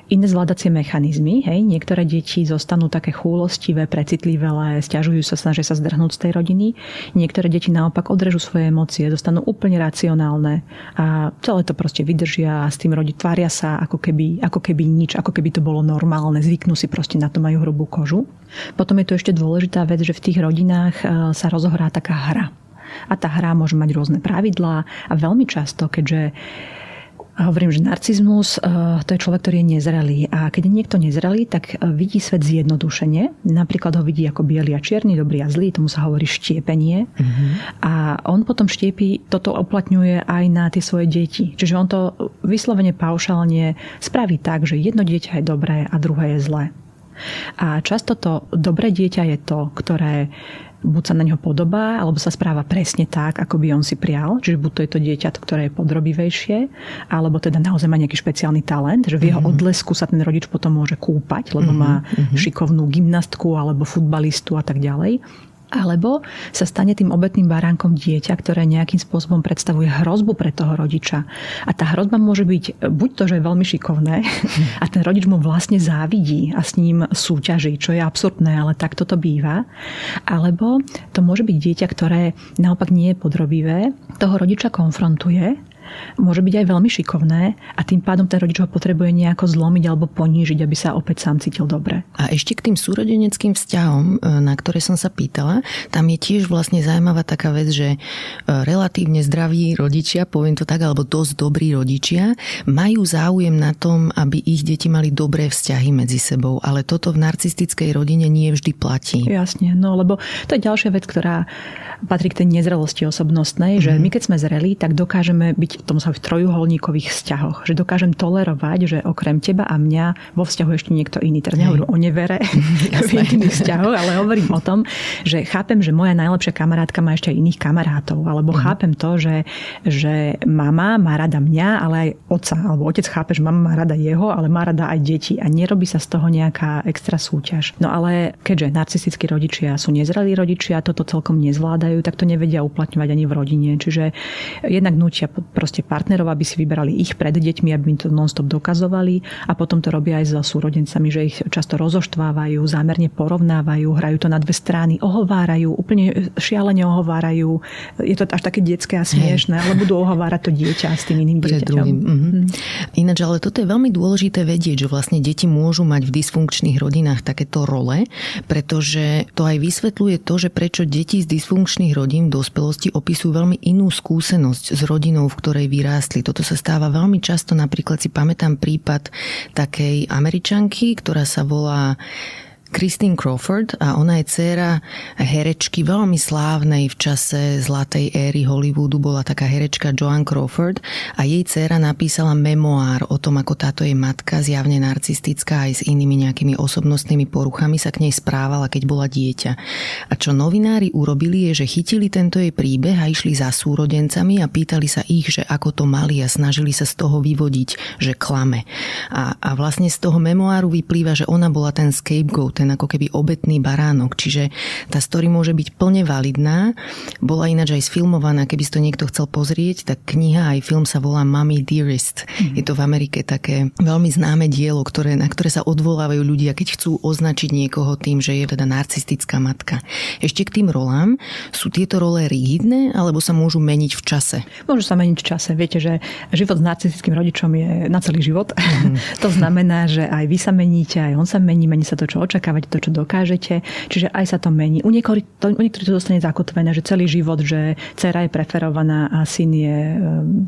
iné zvládacie mechanizmy. Hej. Niektoré deti zostanú také chúlostivé, precitlivé, stiažujú sa, snažia sa zdrhnúť z tej rodiny. Niektoré deti naopak odrežú svoje emócie, zostanú úplne racionálne a celé to proste vydržia a s tým rodi tvária sa ako keby, ako keby nič, ako keby to bolo normálne, zvyknú si proste na to, majú hrubú kožu. Potom je tu ešte dôležitá vec, že v tých rodinách e, sa rozohrá taká hra. A tá hra môže mať rôzne pravidlá a veľmi často, keďže hovorím, že narcizmus eh, to je človek, ktorý je nezrelý. A keď je niekto nezrelý, tak eh, vidí svet zjednodušene. Napríklad ho vidí ako biely a čierny, dobrý a zlý, tomu sa hovorí štiepenie. Mm-hmm. A on potom štiepí, toto uplatňuje aj na tie svoje deti. Čiže on to vyslovene paušálne spraví tak, že jedno dieťa je dobré a druhé je zlé. A často to dobré dieťa je to, ktoré buď sa na neho podobá, alebo sa správa presne tak, ako by on si prial. Čiže buď to je to dieťa, ktoré je podrobivejšie, alebo teda naozaj má nejaký špeciálny talent, že v jeho mm-hmm. odlesku sa ten rodič potom môže kúpať, lebo mm-hmm. má mhm. šikovnú gymnastku alebo futbalistu a tak ďalej. Alebo sa stane tým obetným baránkom dieťa, ktoré nejakým spôsobom predstavuje hrozbu pre toho rodiča. A tá hrozba môže byť buď to, že je veľmi šikovné a ten rodič mu vlastne závidí a s ním súťaží, čo je absurdné, ale tak toto býva. Alebo to môže byť dieťa, ktoré naopak nie je podrobivé, toho rodiča konfrontuje môže byť aj veľmi šikovné a tým pádom ten rodič ho potrebuje nejako zlomiť alebo ponížiť, aby sa opäť sám cítil dobre. A ešte k tým súrodeneckým vzťahom, e, na ktoré som sa pýtala, tam je tiež vlastne zaujímavá taká vec, že e, relatívne zdraví rodičia, poviem to tak, alebo dosť dobrí rodičia, majú záujem na tom, aby ich deti mali dobré vzťahy medzi sebou, ale toto v narcistickej rodine nie vždy platí. Jasne, no lebo to je ďalšia vec, ktorá patrí k tej nezrelosti osobnostnej, mm-hmm. že mhm. my keď sme zreli, tak dokážeme byť tomu sa v trojuholníkových vzťahoch, že dokážem tolerovať, že okrem teba a mňa vo vzťahu ešte niekto iný. Teraz nehovorím o nevere [laughs] v intimných vzťahoch, ale hovorím o tom, že chápem, že moja najlepšia kamarátka má ešte aj iných kamarátov, alebo mm-hmm. chápem to, že, že mama má rada mňa, ale aj otca, alebo otec chápe, že mama má rada jeho, ale má rada aj deti a nerobí sa z toho nejaká extra súťaž. No ale keďže narcistickí rodičia sú nezrelí rodičia, toto celkom nezvládajú, tak to nevedia uplatňovať ani v rodine. Čiže jednak nutia proste partnerov, aby si vyberali ich pred deťmi, aby im to nonstop dokazovali a potom to robia aj so súrodencami, že ich často rozoštvávajú, zámerne porovnávajú, hrajú to na dve strany, ohovárajú, úplne šialene ohovárajú. Je to až také detské a smiešné, ale budú ohovárať to dieťa s tým iným dieťaťom. Mhm. Ináč, ale toto je veľmi dôležité vedieť, že vlastne deti môžu mať v dysfunkčných rodinách takéto role, pretože to aj vysvetľuje to, že prečo deti z dysfunkčných rodín v dospelosti opisujú veľmi inú skúsenosť s rodinou, v ktorej vyrástli. Toto sa stáva veľmi často, napríklad si pamätám prípad takej američanky, ktorá sa volá Christine Crawford a ona je dcéra herečky veľmi slávnej v čase zlatej éry Hollywoodu bola taká herečka Joan Crawford a jej dcéra napísala memoár o tom, ako táto jej matka, zjavne narcistická aj s inými nejakými osobnostnými poruchami sa k nej správala, keď bola dieťa. A čo novinári urobili je, že chytili tento jej príbeh a išli za súrodencami a pýtali sa ich, že ako to mali a snažili sa z toho vyvodiť, že klame. A, a vlastne z toho memoáru vyplýva, že ona bola ten scapegoat, ten ako keby obetný baránok. Čiže tá story môže byť plne validná. Bola ináč aj sfilmovaná, keby si to niekto chcel pozrieť, tak kniha aj film sa volá Mommy Dearest. Mm. Je to v Amerike také veľmi známe dielo, ktoré, na ktoré sa odvolávajú ľudia, keď chcú označiť niekoho tým, že je teda narcistická matka. Ešte k tým rolám. Sú tieto role rigidné, alebo sa môžu meniť v čase? Môžu sa meniť v čase. Viete, že život s narcistickým rodičom je na celý život. Mm. [laughs] to znamená, že aj vy sa meníte, aj on sa mení, mení sa to, čo očaká očakávať to, čo dokážete. Čiže aj sa to mení. U niektorých to, u niektorých to dostane zakotvené, že celý život, že dcera je preferovaná a syn je e,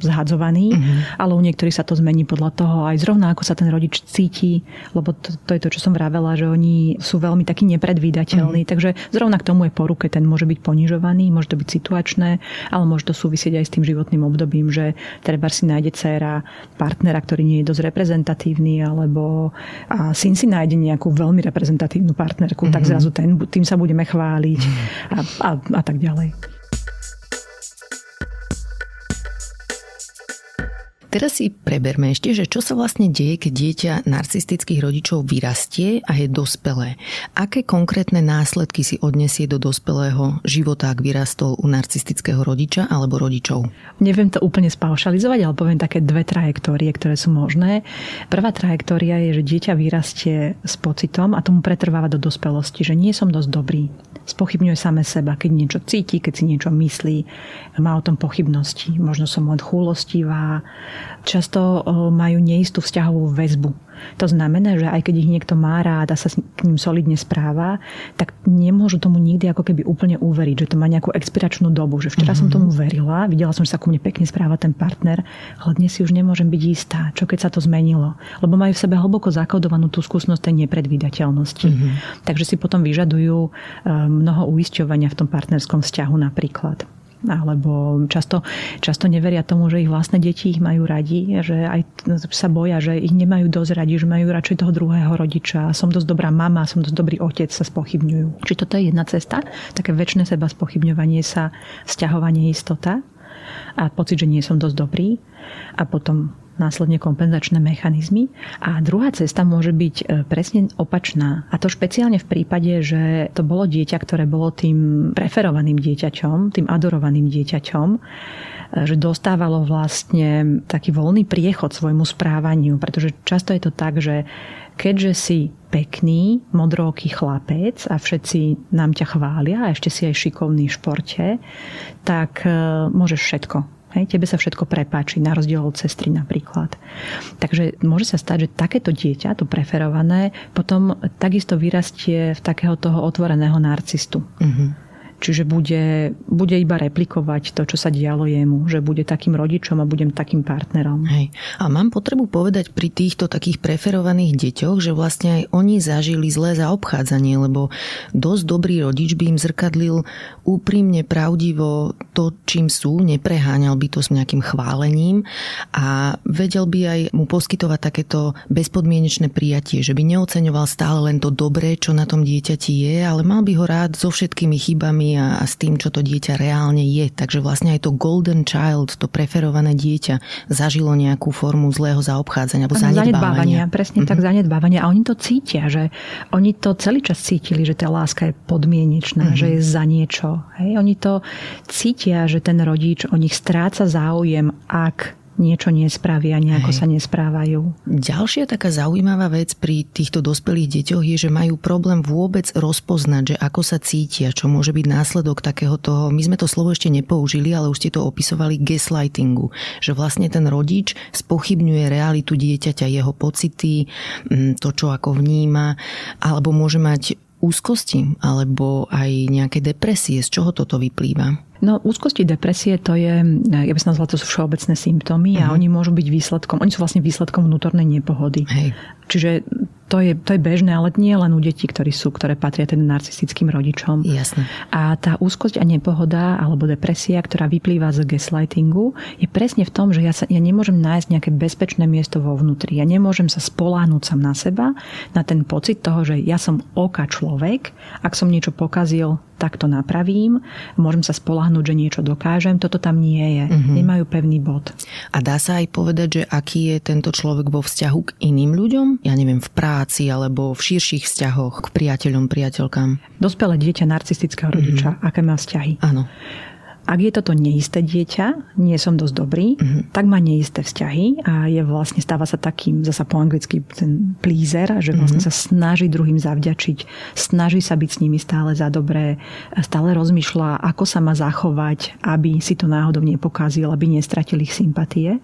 zhadzovaný, mm-hmm. ale u niektorých sa to zmení podľa toho aj zrovna, ako sa ten rodič cíti, lebo to, to je to, čo som vravela, že oni sú veľmi takí nepredvídateľní. Mm-hmm. Takže zrovna k tomu je poruke, ten môže byť ponižovaný, môže to byť situačné, ale môže to súvisieť aj s tým životným obdobím, že treba si nájde dcera partnera, ktorý nie je dosť reprezentatívny, alebo a syn si nájde nejakú veľmi reprezentatívnu reprezentatívnu partnerku, mm-hmm. tak mhm. zrazu ten, tým sa budeme chváliť a, a, a tak ďalej. Teraz si preberme ešte, že čo sa vlastne deje, keď dieťa narcistických rodičov vyrastie a je dospelé. Aké konkrétne následky si odnesie do dospelého života, ak vyrastol u narcistického rodiča alebo rodičov? Neviem to úplne spaušalizovať, ale poviem také dve trajektórie, ktoré sú možné. Prvá trajektória je, že dieťa vyrastie s pocitom a tomu pretrváva do dospelosti, že nie som dosť dobrý. Spochybňuje same seba, keď niečo cíti, keď si niečo myslí, má o tom pochybnosti. Možno som len chúlostivá, často majú neistú vzťahovú väzbu. To znamená, že aj keď ich niekto má rád a sa k ním solidne správa, tak nemôžu tomu nikdy ako keby úplne uveriť, že to má nejakú expiračnú dobu. Že včera mm-hmm. som mhm. tomu verila, videla som, že sa ku mne pekne správa ten partner, ale dnes si už nemôžem byť istá, čo keď sa to zmenilo. Lebo majú v sebe hlboko zakodovanú tú skúsenosť tej nepredvídateľnosti. Mm-hmm. Takže si potom vyžadujú mnoho uisťovania v tom partnerskom vzťahu napríklad alebo často, často neveria tomu, že ich vlastné deti ich majú radi, že aj sa boja, že ich nemajú dosť radi, že majú radšej toho druhého rodiča. Som dosť dobrá mama, som dosť dobrý otec, sa spochybňujú. Či toto je jedna cesta, také väčšie seba spochybňovanie sa, stiahovanie istota a pocit, že nie som dosť dobrý a potom následne kompenzačné mechanizmy. A druhá cesta môže byť e, presne opačná. A to špeciálne v prípade, že to bolo dieťa, ktoré bolo tým preferovaným dieťaťom, tým adorovaným dieťaťom, e, že dostávalo vlastne taký voľný priechod svojmu správaniu, pretože často je to tak, že keďže si pekný, modrooký chlapec a všetci nám ťa chvália a ešte si aj šikovný v športe, tak e, môžeš všetko Hej, tebe sa všetko prepáči, na rozdiel od sestry napríklad. Takže môže sa stať, že takéto dieťa, to preferované, potom takisto vyrastie v takého toho otvoreného narcistu. Uh-huh Čiže bude, bude iba replikovať to, čo sa dialo jemu. Že bude takým rodičom a budem takým partnerom. Hej. A mám potrebu povedať pri týchto takých preferovaných deťoch, že vlastne aj oni zažili zlé zaobchádzanie, lebo dosť dobrý rodič by im zrkadlil úprimne, pravdivo to, čím sú, nepreháňal by to s nejakým chválením a vedel by aj mu poskytovať takéto bezpodmienečné prijatie, že by neoceňoval stále len to dobré, čo na tom dieťati je, ale mal by ho rád so všetkými chybami a, a s tým, čo to dieťa reálne je. Takže vlastne aj to golden child, to preferované dieťa, zažilo nejakú formu zlého zaobchádzania alebo zanedbávania. zanedbávania. Presne mm-hmm. tak, zanedbávania. A oni to cítia, že oni to celý čas cítili, že tá láska je podmienečná, mm-hmm. že je za niečo. Hej? Oni to cítia, že ten rodič o nich stráca záujem, ak niečo nespravia, nejako Hej. sa nesprávajú. Ďalšia taká zaujímavá vec pri týchto dospelých deťoch je, že majú problém vôbec rozpoznať, že ako sa cítia, čo môže byť následok takého toho, my sme to slovo ešte nepoužili, ale už ste to opisovali gaslightingu, že vlastne ten rodič spochybňuje realitu dieťaťa, jeho pocity, mm, to, čo ako vníma, alebo môže mať úzkosti alebo aj nejaké depresie. Z čoho toto vyplýva? No úzkosti, depresie to je, ja by som nazvala, to sú všeobecné symptómy uh-huh. a mhm. oni môžu byť výsledkom, oni sú vlastne výsledkom vnútornej nepohody. Hej. Čiže to je, to je bežné, ale nie len u detí, ktorí sú, ktoré patria teda narcistickým rodičom. Jasne. A tá úzkosť a nepohoda alebo depresia, ktorá vyplýva z gaslightingu, je presne v tom, že ja, sa, ja nemôžem nájsť nejaké bezpečné miesto vo vnútri. Ja nemôžem sa spoláhnuť sam na seba, na ten pocit toho, že ja som oka človek, ak som niečo pokazil, tak to napravím, môžem sa spolahnúť, že niečo dokážem, toto tam nie je. Uh-huh. Nemajú pevný bod. A dá sa aj povedať, že aký je tento človek vo vzťahu k iným ľuďom? Ja neviem, v práci alebo v širších vzťahoch k priateľom, priateľkám. Dospelé dieťa narcistického rodiča, uh-huh. aké má vzťahy? Áno. Ak je toto neisté dieťa, nie som dosť dobrý, mm-hmm. tak má neisté vzťahy a je vlastne, stáva sa takým, zasa po anglicky, ten pleaser, že vlastne mm-hmm. sa snaží druhým zavďačiť, snaží sa byť s nimi stále za dobré, stále rozmýšľa, ako sa má zachovať, aby si to náhodou nepokázil, aby nestratil ich sympatie.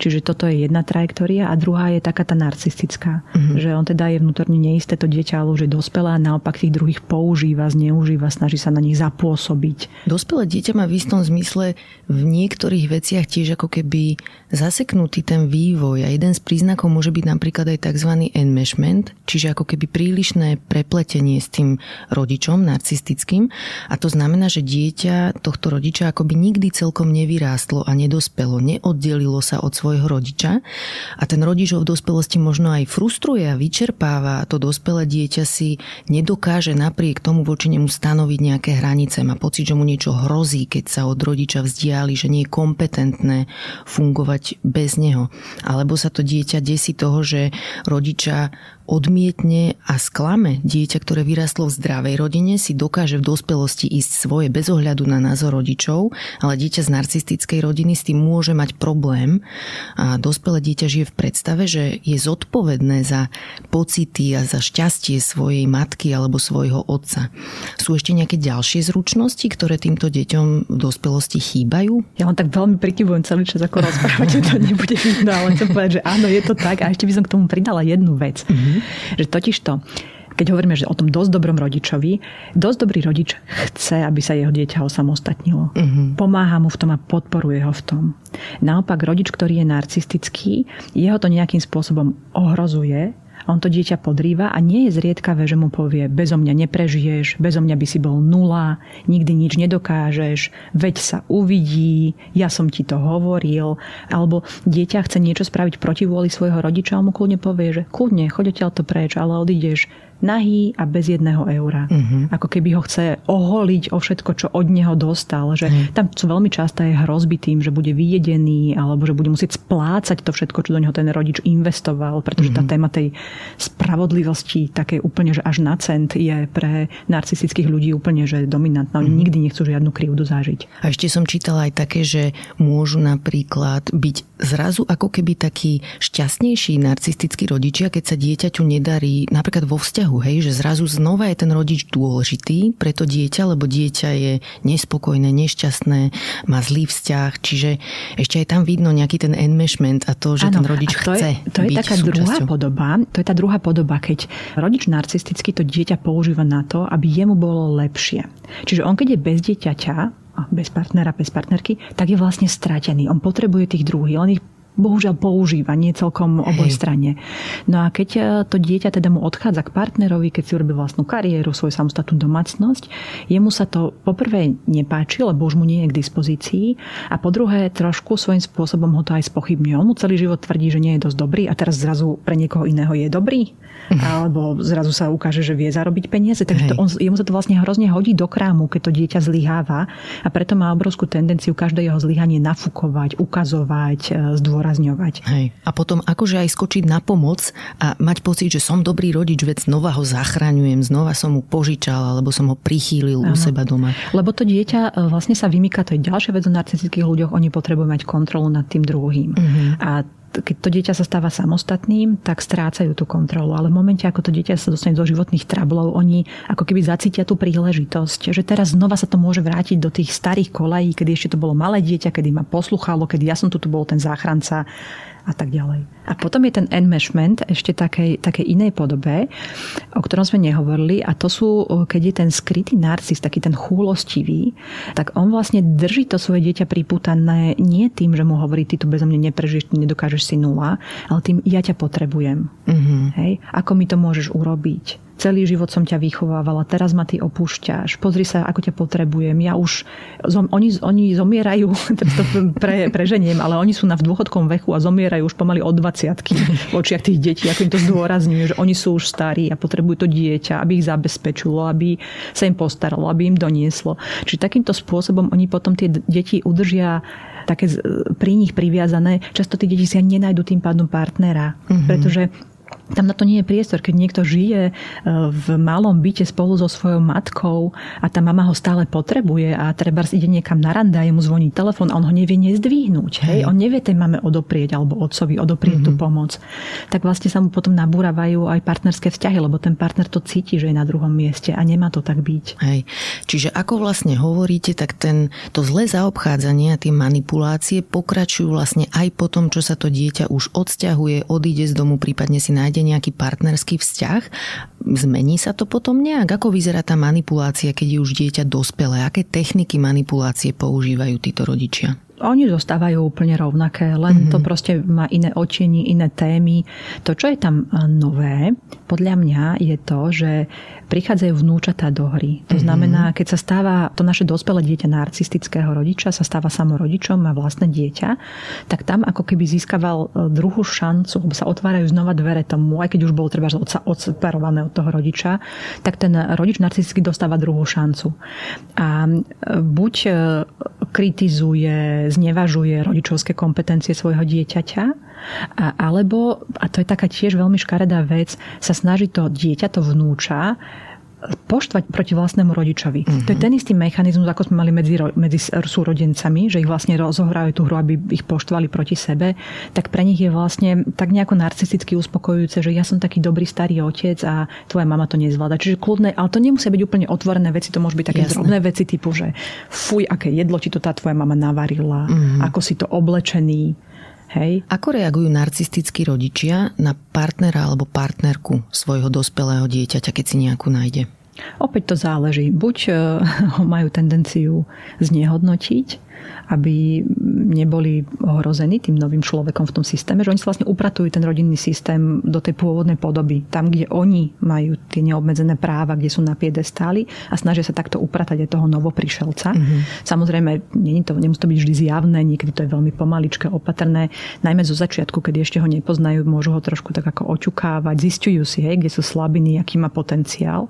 Čiže toto je jedna trajektória a druhá je taká tá narcistická, mm-hmm. že on teda je vnútorne neisté, to dieťa ale už je dospelé a naopak tých druhých používa, zneužíva, snaží sa na nich zapôsobiť. Dospelé dieťa má v istom zmysle v niektorých veciach tiež ako keby zaseknutý ten vývoj a jeden z príznakov môže byť napríklad aj tzv. enmeshment, čiže ako keby prílišné prepletenie s tým rodičom narcistickým. A to znamená, že dieťa tohto rodiča akoby nikdy celkom nevyrástlo a nedospelo, neoddelilo sa od svojho rodiča. A ten rodič ho v dospelosti možno aj frustruje a vyčerpáva a to dospelé dieťa si nedokáže napriek tomu voči nemu stanoviť nejaké hranice, má pocit, že mu niečo hrozí, keď sa od rodiča vzdiali, že nie je kompetentné fungovať bez neho. Alebo sa to dieťa desí toho, že rodiča odmietne a sklame dieťa, ktoré vyrastlo v zdravej rodine, si dokáže v dospelosti ísť svoje bez ohľadu na názor rodičov, ale dieťa z narcistickej rodiny s tým môže mať problém a dospelé dieťa žije v predstave, že je zodpovedné za pocity a za šťastie svojej matky alebo svojho otca. Sú ešte nejaké ďalšie zručnosti, ktoré týmto deťom v dospelosti chýbajú? Ja len tak veľmi prikyvujem celý čas, ako rozprávate, to nebude vidno, ale chcem povedať, že áno, je to tak. A ešte by som k tomu pridala jednu vec. Mm-hmm. Mm-hmm. Že totiž to, keď hovoríme že o tom dosť dobrom rodičovi, dosť dobrý rodič chce, aby sa jeho dieťa osamostatnilo. Mm-hmm. Pomáha mu v tom a podporuje ho v tom. Naopak rodič, ktorý je narcistický, jeho to nejakým spôsobom ohrozuje on to dieťa podrýva a nie je zriedkavé, že mu povie, bezo mňa neprežiješ, bezo mňa by si bol nula, nikdy nič nedokážeš, veď sa uvidí, ja som ti to hovoril. Alebo dieťa chce niečo spraviť proti vôli svojho rodiča a mu kľudne povie, že kľudne, choď to preč, ale odídeš nahý a bez jedného eura. Uh-huh. Ako keby ho chce oholiť o všetko, čo od neho dostal. Že uh-huh. Tam sú veľmi časté hrozby tým, že bude vyjedený alebo že bude musieť splácať to všetko, čo do neho ten rodič investoval, pretože uh-huh. tá téma tej spravodlivosti také úplne, že až na cent je pre narcistických ľudí úplne že dominantná. Oni uh-huh. nikdy nechcú žiadnu krivdu zažiť. A ešte som čítala aj také, že môžu napríklad byť zrazu ako keby takí šťastnejší narcistickí rodičia, keď sa dieťaťu nedarí napríklad vo vzťahu vzťahu, hej, že zrazu znova je ten rodič dôležitý pre to dieťa, lebo dieťa je nespokojné, nešťastné, má zlý vzťah, čiže ešte aj tam vidno nejaký ten enmeshment a to, že ano, ten rodič to chce je, To je taká súčasťou. druhá podoba, to je tá druhá podoba, keď rodič narcisticky to dieťa používa na to, aby jemu bolo lepšie. Čiže on keď je bez dieťaťa, bez partnera, bez partnerky, tak je vlastne stratený. On potrebuje tých druhých, on ich bohužiaľ používa, nie celkom oboj strane. No a keď e, to dieťa teda mu odchádza k partnerovi, keď si urobil vlastnú kariéru, svoju samostatnú domácnosť, jemu sa to poprvé nepáči, lebo už mu nie je k dispozícii a po druhé trošku svojím spôsobom ho to aj spochybňuje. On mu celý život tvrdí, že nie je dosť dobrý a teraz zrazu pre niekoho iného je dobrý alebo zrazu sa ukáže, že vie zarobiť peniaze. Takže to on, jemu sa to vlastne hrozne hodí do krámu, keď to dieťa zlyháva a preto má obrovskú tendenciu každé jeho zlyhanie nafúkovať, ukazovať, e, zdôrazňovať zdôrazňovať. Hej. A potom akože aj skočiť na pomoc a mať pocit, že som dobrý rodič, veď znova ho zachraňujem, znova som mu požičal alebo som ho prichýlil Aha. u seba doma. Lebo to dieťa e, vlastne sa vymýka, to je ďalšia vec o narcistických ľuďoch, oni potrebujú mať kontrolu nad tým druhým. Uh-huh. A keď to dieťa sa stáva samostatným, tak strácajú tú kontrolu. Ale v momente, ako to dieťa sa dostane do životných trablov, oni ako keby zacítia tú príležitosť, že teraz znova sa to môže vrátiť do tých starých kolají, kedy ešte to bolo malé dieťa, kedy ma posluchalo, kedy ja som tu, tu bol ten záchranca a tak ďalej. A potom je ten enmeshment ešte takej, takej inej podobe, o ktorom sme nehovorili a to sú, keď je ten skrytý narcis, taký ten chúlostivý, tak on vlastne drží to svoje dieťa priputané nie tým, že mu hovorí, ty tu bez mňa neprežiješ, ty nedokážeš si nula, ale tým, ja ťa potrebujem. Mm-hmm. Hej? Ako mi to môžeš urobiť? Celý život som ťa vychovávala, teraz ma ty opúšťaš, pozri sa, ako ťa potrebujem, ja už, zom, oni, oni zomierajú, [laughs] to pre, preženiem, ale oni sú na v dôchodkom veku a zomierajú už pomaly od 20 v očiach tých detí, ako im to zdôrazňujú, že oni sú už starí a potrebujú to dieťa, aby ich zabezpečilo, aby sa im postaralo, aby im donieslo. Čiže takýmto spôsobom oni potom tie deti udržia také pri nich priviazané. Často tie deti si ani nenajdu tým pádom partnera, mm-hmm. pretože tam na to nie je priestor. Keď niekto žije e, v malom byte spolu so svojou matkou a tá mama ho stále potrebuje a treba ide niekam na rande a jemu zvoní telefón a on ho nevie nezdvihnúť. Hej? On nevie tej mame odoprieť alebo otcovi odoprieť mm-hmm. tú mhm. pomoc. Tak vlastne sa mu potom nabúravajú aj partnerské vzťahy, lebo ten partner to cíti, že je na druhom mieste a nemá to tak byť. Hej. Čiže ako vlastne hovoríte, tak ten, to zlé zaobchádzanie a tie manipulácie pokračujú vlastne aj po tom, čo sa to dieťa už odsťahuje, odíde z domu, prípadne si nájde nájde nejaký partnerský vzťah, zmení sa to potom nejak? Ako vyzerá tá manipulácia, keď je už dieťa dospelé? Aké techniky manipulácie používajú títo rodičia? Oni zostávajú úplne rovnaké, len mm-hmm. to proste má iné očení, iné témy. To, čo je tam e, nové, podľa mňa je to, že prichádzajú vnúčatá do hry. To mm-hmm. znamená, keď sa stáva to naše dospelé dieťa narcistického rodiča, sa stáva samorodičom, má vlastné dieťa, tak tam ako keby získaval e, druhú šancu, lebo sa otvárajú znova dvere tomu, aj keď už bol treba odseparované od toho rodiča, tak ten rodič narcisticky dostáva druhú šancu. A e, buď kritizuje, znevažuje rodičovské kompetencie svojho dieťaťa, a, alebo, a to je taká tiež veľmi škaredá vec, sa snaží to dieťa, to vnúča, poštvať proti vlastnému rodičovi. Mm-hmm. To je ten istý mechanizmus, ako sme mali medzi, medzi súrodencami, že ich vlastne rozohrajú tú hru, aby ich poštvali proti sebe, tak pre nich je vlastne tak nejako narcisticky uspokojujúce, že ja som taký dobrý starý otec a tvoja mama to nezvláda. Čiže kľudné, ale to nemusia byť úplne otvorené veci, to môžu byť také Jasne. drobné veci typu, že fuj, aké jedlo ti to tá tvoja mama navarila, mm-hmm. ako si to oblečený. Hej. Ako reagujú narcistickí rodičia na partnera alebo partnerku svojho dospelého dieťaťa, keď si nejakú nájde? Opäť to záleží. Buď eh, [laughs] ho majú tendenciu znehodnotiť, aby neboli ohrození tým novým človekom v tom systéme, že oni si vlastne upratujú ten rodinný systém do tej pôvodnej podoby, tam, kde oni majú tie neobmedzené práva, kde sú na piedestáli a snažia sa takto upratať aj toho novoprišelca. Mm-hmm. Samozrejme, nie to, nemusí to byť vždy zjavné, niekedy to je veľmi pomaličké, opatrné, najmä zo začiatku, keď ešte ho nepoznajú, môžu ho trošku tak ako oťukávať, zistujú si, hej, kde sú slabiny, aký má potenciál.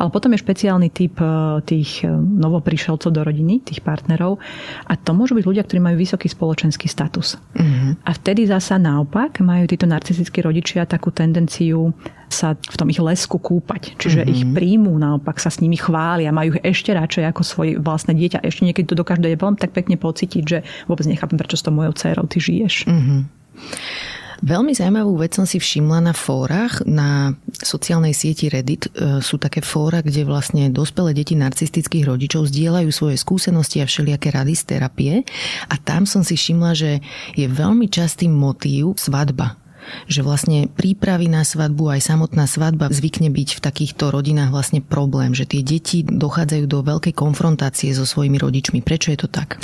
Ale potom je špeciálny typ eh, tých eh, novoprišelcov do rodiny, tých partnerov, a to môžu byť ľudia, ktorí majú vysoký spoločenský status. Mm-hmm. A vtedy zasa naopak majú títo narcistickí rodičia takú tendenciu sa v tom ich lesku kúpať. Čiže mm-hmm. ich príjmu, naopak sa s nimi chvália, majú ich ešte radšej ako svoje vlastné dieťa. Ešte niekedy to dokáže veľmi tak pekne pocítiť, že vôbec nechápem, prečo s tou mojou dcerou ty žiješ. Mm-hmm. Veľmi zaujímavú vec som si všimla na fórach, na sociálnej sieti Reddit e, sú také fóra, kde vlastne dospelé deti narcistických rodičov zdieľajú svoje skúsenosti a všelijaké rady z terapie a tam som si všimla, že je veľmi častý motív svadba že vlastne prípravy na svadbu aj samotná svadba zvykne byť v takýchto rodinách vlastne problém, že tie deti dochádzajú do veľkej konfrontácie so svojimi rodičmi. Prečo je to tak?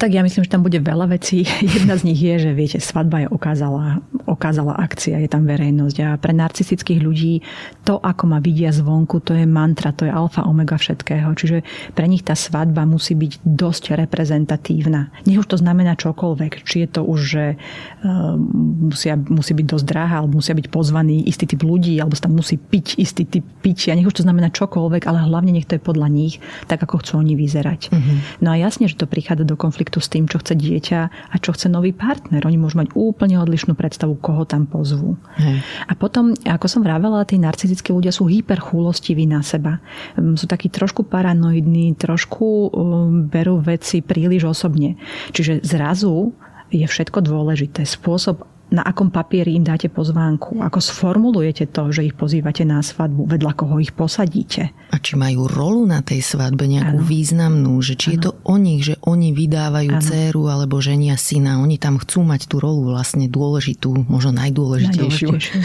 Tak ja myslím, že tam bude veľa vecí. [laughs] Jedna z nich je, že viete, svadba je okázala, okázala akcia, je tam verejnosť a pre narcistických ľudí to, ako ma vidia zvonku, to je mantra, to je alfa omega všetkého. Čiže pre nich tá svadba musí byť dosť reprezentatívna. Nech už to znamená čokoľvek. Či je to už, že uh, musia, musí byť dosť drahá, alebo musia byť pozvaní istý typ ľudí, alebo sa tam musí piť istý typ pitia. Nech už to znamená čokoľvek, ale hlavne nech to je podľa nich, tak ako chcú oni vyzerať. Uh-huh. No a jasne, že to prichádza do konfliktu konfliktu s tým, čo chce dieťa a čo chce nový partner. Oni môžu mať úplne odlišnú predstavu, koho tam pozvú. Hej. A potom, ako som vravela, tí narcistickí ľudia sú hyperchúlostiví na seba. Hm, sú takí trošku paranoidní, trošku um, berú veci príliš osobne. Čiže zrazu je všetko dôležité. Spôsob, na akom papieri im dáte pozvánku, ako sformulujete to, že ich pozývate na svadbu, vedľa koho ich posadíte. A či majú rolu na tej svadbe nejakú ano. významnú, že či ano. je to o nich, že oni vydávajú ano. dceru alebo ženia syna, oni tam chcú mať tú rolu vlastne dôležitú, možno najdôležitejšiu. najdôležitejšiu.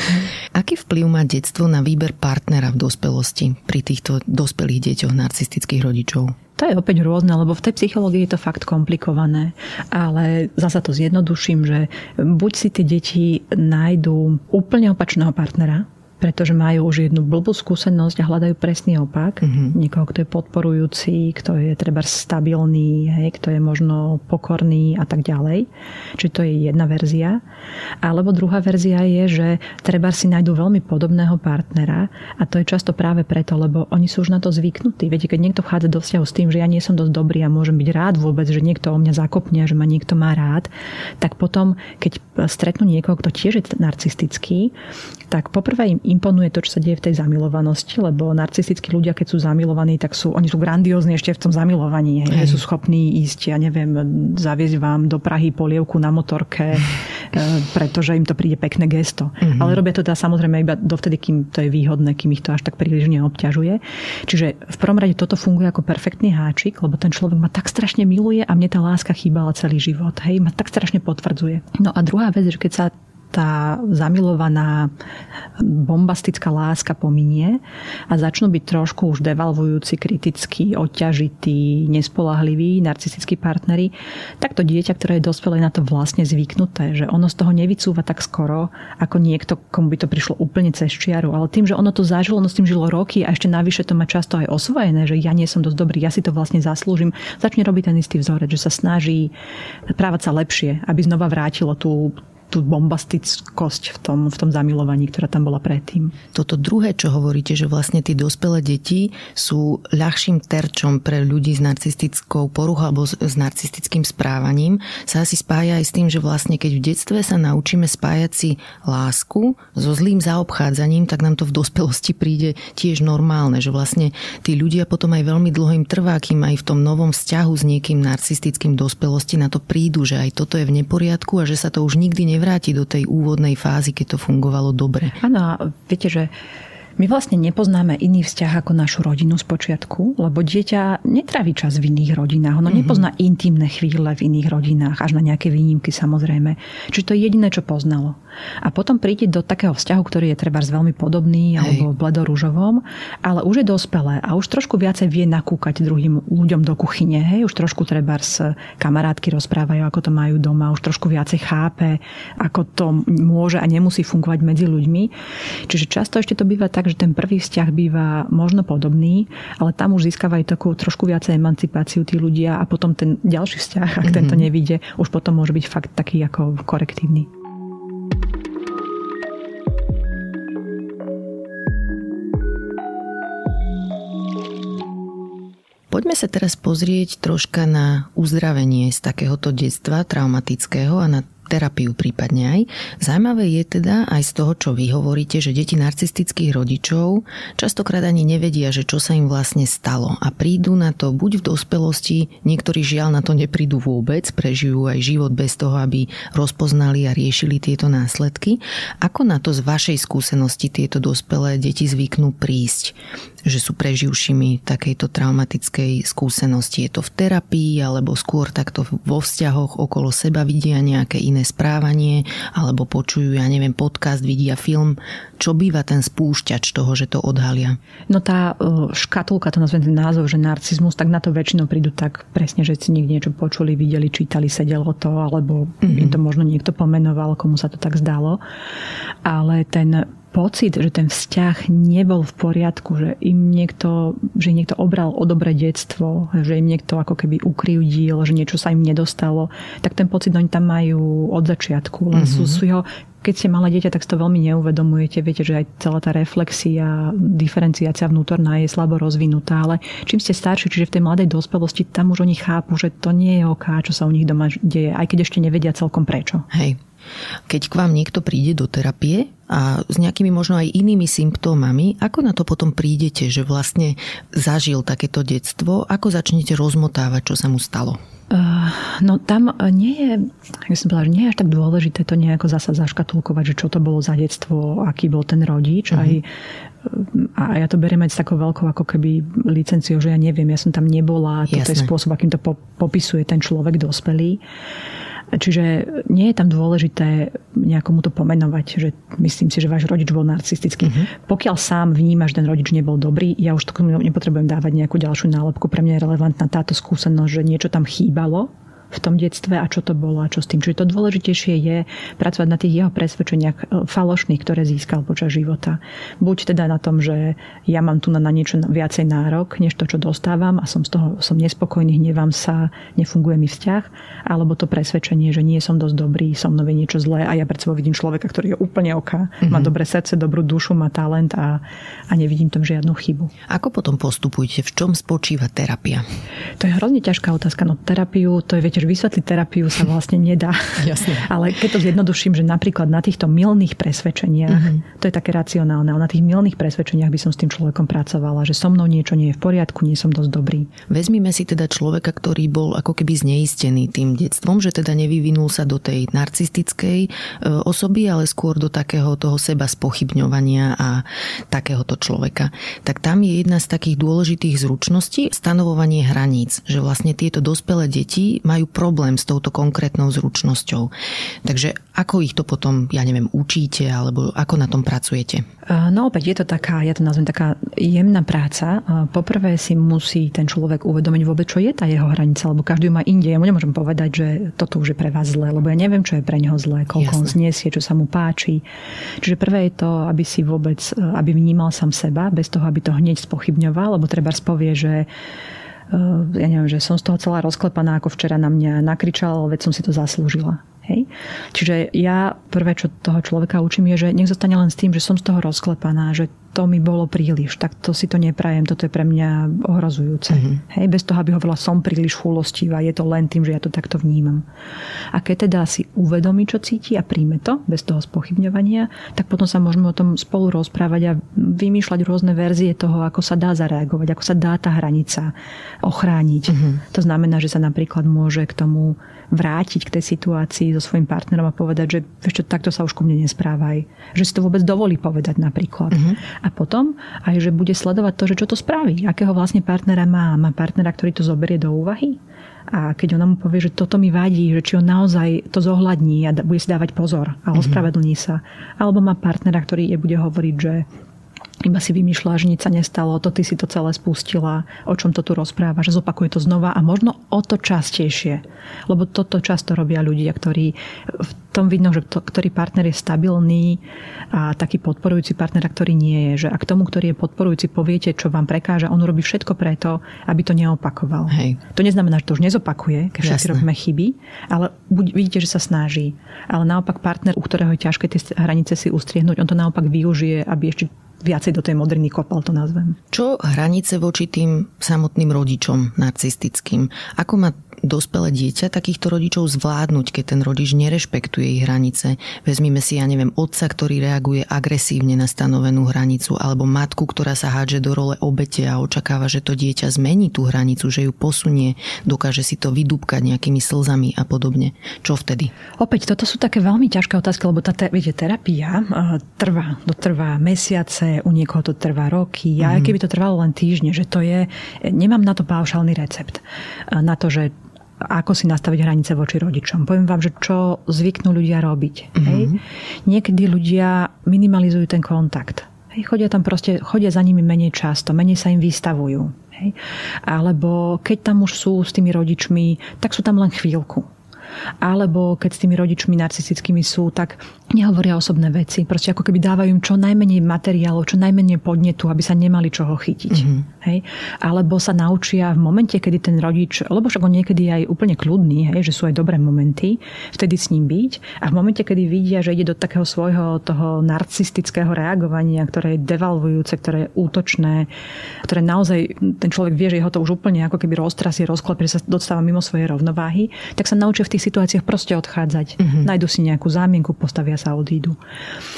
Aký vplyv má detstvo na výber partnera v dospelosti pri týchto dospelých deťoch narcistických rodičov? To je opäť rôzne, lebo v tej psychológii je to fakt komplikované. Ale zasa to zjednoduším, že buď si tie deti nájdú úplne opačného partnera, pretože majú už jednu blbú skúsenosť a hľadajú presný opak. Mm-hmm. Niekoho, kto je podporujúci, kto je treba stabilný, hej, kto je možno pokorný a tak ďalej. Čiže to je jedna verzia. Alebo druhá verzia je, že treba si nájdú veľmi podobného partnera a to je často práve preto, lebo oni sú už na to zvyknutí. Viete, keď niekto vchádza do vzťahu s tým, že ja nie som dosť dobrý a môžem byť rád vôbec, že niekto o mňa zakopne, že ma niekto má rád, tak potom, keď stretnú niekoho, kto tiež je narcistický, tak poprvé im imponuje to, čo sa deje v tej zamilovanosti, lebo narcistickí ľudia, keď sú zamilovaní, tak sú, oni sú grandiózni ešte v tom zamilovaní. Hej, Sú schopní ísť, ja neviem, zaviesť vám do Prahy polievku na motorke, [laughs] e, pretože im to príde pekné gesto. Mm-hmm. Ale robia to teda samozrejme iba dovtedy, kým to je výhodné, kým ich to až tak príliš neobťažuje. Čiže v prvom rade toto funguje ako perfektný háčik, lebo ten človek ma tak strašne miluje a mne tá láska chýbala celý život. Hej, ma tak strašne potvrdzuje. No a druhá vec, že keď sa tá zamilovaná bombastická láska pominie a začnú byť trošku už devalvujúci, kritický, odťažitý, nespolahlivý, narcistickí partnery, tak to dieťa, ktoré je dospelé na to vlastne zvyknuté, že ono z toho nevycúva tak skoro, ako niekto, komu by to prišlo úplne cez čiaru. Ale tým, že ono to zažilo, ono s tým žilo roky a ešte navyše to má často aj osvojené, že ja nie som dosť dobrý, ja si to vlastne zaslúžim, začne robiť ten istý vzorec, že sa snaží právať sa lepšie, aby znova vrátilo tú tú bombastickosť v tom, v tom zamilovaní, ktorá tam bola predtým. Toto druhé, čo hovoríte, že vlastne tí dospelé deti sú ľahším terčom pre ľudí s narcistickou poruchou alebo s, s narcistickým správaním, sa asi spája aj s tým, že vlastne keď v detstve sa naučíme spájať si lásku so zlým zaobchádzaním, tak nám to v dospelosti príde tiež normálne, že vlastne tí ľudia potom aj veľmi dlho im trvá, kým aj v tom novom vzťahu s niekým narcistickým dospelosti na to prídu, že aj toto je v neporiadku a že sa to už nikdy nevráti do tej úvodnej fázy, keď to fungovalo dobre. Áno, viete, že my vlastne nepoznáme iný vzťah ako našu rodinu z počiatku, lebo dieťa netraví čas v iných rodinách. Ono mm-hmm. nepozná intimné chvíle v iných rodinách, až na nejaké výnimky samozrejme. Čiže to je jediné, čo poznalo. A potom príde do takého vzťahu, ktorý je treba veľmi podobný Hej. alebo bledorúžovom, ale už je dospelé a už trošku viacej vie nakúkať druhým ľuďom do kuchyne. Hej, už trošku treba s kamarátky rozprávajú, ako to majú doma, už trošku viacej chápe, ako to môže a nemusí fungovať medzi ľuďmi. Čiže často ešte to býva tak, že ten prvý vzťah býva možno podobný, ale tam už získavajú takú trošku viacej emancipáciu tí ľudia a potom ten ďalší vzťah, ak mm-hmm. tento nevíde, už potom môže byť fakt taký ako korektívny. Poďme sa teraz pozrieť troška na uzdravenie z takéhoto detstva traumatického a na terapiu prípadne aj. Zaujímavé je teda aj z toho, čo vy hovoríte, že deti narcistických rodičov častokrát ani nevedia, že čo sa im vlastne stalo a prídu na to buď v dospelosti, niektorí žiaľ na to neprídu vôbec, prežijú aj život bez toho, aby rozpoznali a riešili tieto následky. Ako na to z vašej skúsenosti tieto dospelé deti zvyknú prísť? Že sú preživšími takejto traumatickej skúsenosti. Je to v terapii alebo skôr takto vo vzťahoch okolo seba vidia nejaké iné správanie alebo počujú, ja neviem, podcast, vidia film. Čo býva ten spúšťač toho, že to odhalia? No tá e, škatulka, to nazvem ten názov, že narcizmus, tak na to väčšinou prídu tak presne, že si niekde niečo počuli, videli, čítali, sedelo to, alebo mm-hmm. im to možno niekto pomenoval, komu sa to tak zdalo. Ale ten pocit, že ten vzťah nebol v poriadku, že im niekto, že niekto obral o dobré detstvo, že im niekto ako keby ukrivdil, že niečo sa im nedostalo, tak ten pocit oni tam majú od začiatku. Len mm-hmm. sú, sú jeho, keď ste malé dieťa, tak si to veľmi neuvedomujete. Viete, že aj celá tá reflexia, diferenciácia vnútorná je slabo rozvinutá, ale čím ste starší, čiže v tej mladej dospelosti, tam už oni chápu, že to nie je oká, čo sa u nich doma deje, aj keď ešte nevedia celkom prečo. Hej. Keď k vám niekto príde do terapie a s nejakými možno aj inými symptómami, ako na to potom prídete, že vlastne zažil takéto detstvo, ako začnete rozmotávať, čo sa mu stalo? Uh, no tam nie je, ja som povedala, že nie je až tak dôležité to nejako zasa zaškatulkovať, že čo to bolo za detstvo, aký bol ten rodič. Uh-huh. Aj, a ja to beriem aj s takou veľkou ako keby licenciou, že ja neviem, ja som tam nebola, toto je spôsob, akým to popisuje ten človek dospelý. Čiže nie je tam dôležité nejakomu to pomenovať, že myslím si, že váš rodič bol narcistický. Uh-huh. Pokiaľ sám vníma, že ten rodič nebol dobrý, ja už to nepotrebujem dávať nejakú ďalšiu nálepku. Pre mňa je relevantná táto skúsenosť, že niečo tam chýbalo v tom detstve a čo to bolo a čo s tým. Čiže to dôležitejšie je pracovať na tých jeho presvedčeniach e, falošných, ktoré získal počas života. Buď teda na tom, že ja mám tu na, na niečo viacej nárok, než to, čo dostávam a som z toho som nespokojný, hnevám sa, nefunguje mi vzťah, alebo to presvedčenie, že nie som dosť dobrý, som mnou niečo zlé a ja pred sebou vidím človeka, ktorý je úplne oka, mm-hmm. má dobré srdce, dobrú dušu, má talent a, a nevidím tam žiadnu chybu. Ako potom postupujete? V čom spočíva terapia? To je hrozne ťažká otázka. No terapiu, to je, viete, že vysvetliť terapiu sa vlastne nedá. [laughs] Jasne. Ale keď to zjednoduším, že napríklad na týchto milných presvedčeniach, uh-huh. to je také racionálne, ale na tých milných presvedčeniach by som s tým človekom pracovala, že so mnou niečo nie je v poriadku, nie som dosť dobrý. Vezmime si teda človeka, ktorý bol ako keby zneistený tým detstvom, že teda nevyvinul sa do tej narcistickej e, osoby, ale skôr do takého toho seba spochybňovania a takéhoto človeka. Tak tam je jedna z takých dôležitých zručností stanovovanie hraníc, že vlastne tieto dospelé deti majú majú problém s touto konkrétnou zručnosťou. Takže ako ich to potom, ja neviem, učíte alebo ako na tom pracujete? No opäť je to taká, ja to nazvem taká jemná práca. Poprvé si musí ten človek uvedomiť vôbec, čo je tá jeho hranica, lebo každý má inde. Ja mu nemôžem povedať, že toto už je pre vás zlé, lebo ja neviem, čo je pre neho zlé, koľko Jasne. on zniesie, čo sa mu páči. Čiže prvé je to, aby si vôbec, aby vnímal sám seba, bez toho, aby to hneď spochybňoval, lebo treba spovie, že ja neviem, že som z toho celá rozklepaná, ako včera na mňa nakričal, veď som si to zaslúžila. Hej? Čiže ja prvé, čo toho človeka učím, je, že nech zostane len s tým, že som z toho rozklepaná, že to mi bolo príliš, tak to si to neprajem, toto je pre mňa ohrozujúce. Mm-hmm. Hej, bez toho, aby hovorila, som príliš chulostivá, je to len tým, že ja to takto vnímam. A keď teda si uvedomí, čo cíti a príjme to, bez toho spochybňovania, tak potom sa môžeme o tom spolu rozprávať a vymýšľať rôzne verzie toho, ako sa dá zareagovať, ako sa dá tá hranica ochrániť. Mm-hmm. To znamená, že sa napríklad môže k tomu vrátiť k tej situácii so svojím partnerom a povedať, že ešte takto sa už ku mne nesprávaj. Že si to vôbec dovolí povedať napríklad. Uh-huh. A potom aj, že bude sledovať to, že čo to spraví. Akého vlastne partnera má. Má partnera, ktorý to zoberie do úvahy? A keď ona mu povie, že toto mi vadí, že či on naozaj to zohľadní a bude si dávať pozor a mhm. ospravedlní sa. Alebo má partnera, ktorý je bude hovoriť, že iba si vymýšľa, že nič sa nestalo, to ty si to celé spustila, o čom to tu rozpráva, že zopakuje to znova a možno o to častejšie. Lebo toto často robia ľudia, ktorí v tom vidno, že to, ktorý partner je stabilný a taký podporujúci partner, ktorý nie je. Že ak tomu, ktorý je podporujúci, poviete, čo vám prekáža, on robí všetko preto, aby to neopakoval. Hej. To neznamená, že to už nezopakuje, keď všetci robíme chyby, ale buď, vidíte, že sa snaží. Ale naopak partner, u ktorého je ťažké tie hranice si ustriehnúť, on to naopak využije, aby ešte viacej do tej moderny kopal, to nazvem. Čo hranice voči tým samotným rodičom narcistickým? Ako má dospelé dieťa takýchto rodičov zvládnuť, keď ten rodič nerešpektuje ich hranice. Vezmime si, ja neviem, otca, ktorý reaguje agresívne na stanovenú hranicu, alebo matku, ktorá sa hádže do role obete a očakáva, že to dieťa zmení tú hranicu, že ju posunie, dokáže si to vydúbkať nejakými slzami a podobne. Čo vtedy? Opäť, toto sú také veľmi ťažké otázky, lebo tá viete, terapia uh, trvá, to trvá mesiace, u niekoho to trvá roky, mm-hmm. a mhm. keby to trvalo len týždne, že to je, nemám na to paušálny recept. Uh, na to, že ako si nastaviť hranice voči rodičom. Poviem vám, že čo zvyknú ľudia robiť. Mm-hmm. Hej? Niekedy ľudia minimalizujú ten kontakt. Hej? Chodia tam proste, chodia za nimi menej často, menej sa im vystavujú. Hej? Alebo keď tam už sú s tými rodičmi, tak sú tam len chvíľku alebo keď s tými rodičmi narcistickými sú, tak nehovoria osobné veci. Proste ako keby dávajú im čo najmenej materiálov, čo najmenej podnetu, aby sa nemali čoho chytiť. Mm-hmm. Hej? Alebo sa naučia v momente, kedy ten rodič, lebo však on niekedy je aj úplne kľudný, hej, že sú aj dobré momenty, vtedy s ním byť. A v momente, kedy vidia, že ide do takého svojho toho narcistického reagovania, ktoré je devalvujúce, ktoré je útočné, ktoré naozaj ten človek vie, že jeho to už úplne ako keby roztrasie, rozklapie, že sa dostáva mimo svojej rovnováhy, tak sa naučia v tých situáciách proste odchádzať. Mm-hmm. Najdu si nejakú zámienku, postavia sa odídu.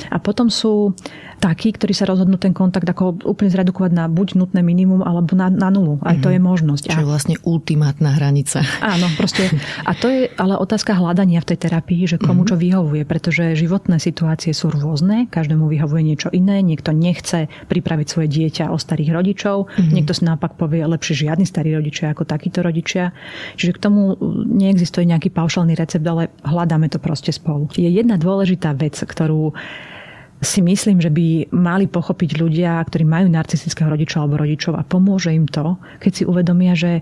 A potom sú takí, ktorí sa rozhodnú ten kontakt ako úplne zredukovať na buď nutné minimum, alebo na, na nulu. Aj mm-hmm. to je mhm. možnosť. Čo je vlastne ultimátna hranica. Áno, proste. A to je ale otázka hľadania v tej terapii, že komu mm-hmm. čo vyhovuje, pretože životné situácie sú rôzne, každému vyhovuje niečo iné, niekto nechce pripraviť svoje dieťa o starých rodičov, mm-hmm. niekto si naopak povie lepšie žiadny starí rodičia ako takíto rodičia. Čiže k tomu neexistuje nejaký paušál paušálny recept, ale hľadáme to proste spolu. Je jedna dôležitá vec, ktorú si myslím, že by mali pochopiť ľudia, ktorí majú narcistického rodiča alebo rodičov a pomôže im to, keď si uvedomia, že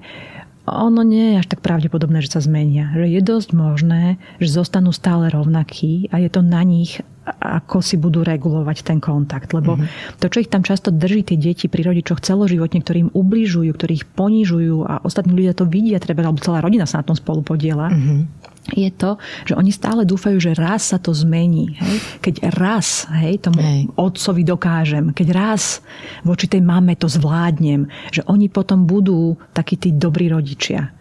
ono nie je až tak pravdepodobné, že sa zmenia. Že je dosť možné, že zostanú stále rovnakí a je to na nich, ako si budú regulovať ten kontakt. Lebo mm-hmm. to, čo ich tam často drží tie deti pri rodičoch celoživotne, ktorí im ubližujú, ktorí ich ponižujú a ostatní ľudia to vidia, treba, alebo celá rodina sa na tom spolu podiela, mm-hmm je to, že oni stále dúfajú, že raz sa to zmení. Hej? Keď raz hej, tomu hej. otcovi dokážem, keď raz voči tej mame to zvládnem, že oni potom budú takí tí dobrí rodičia.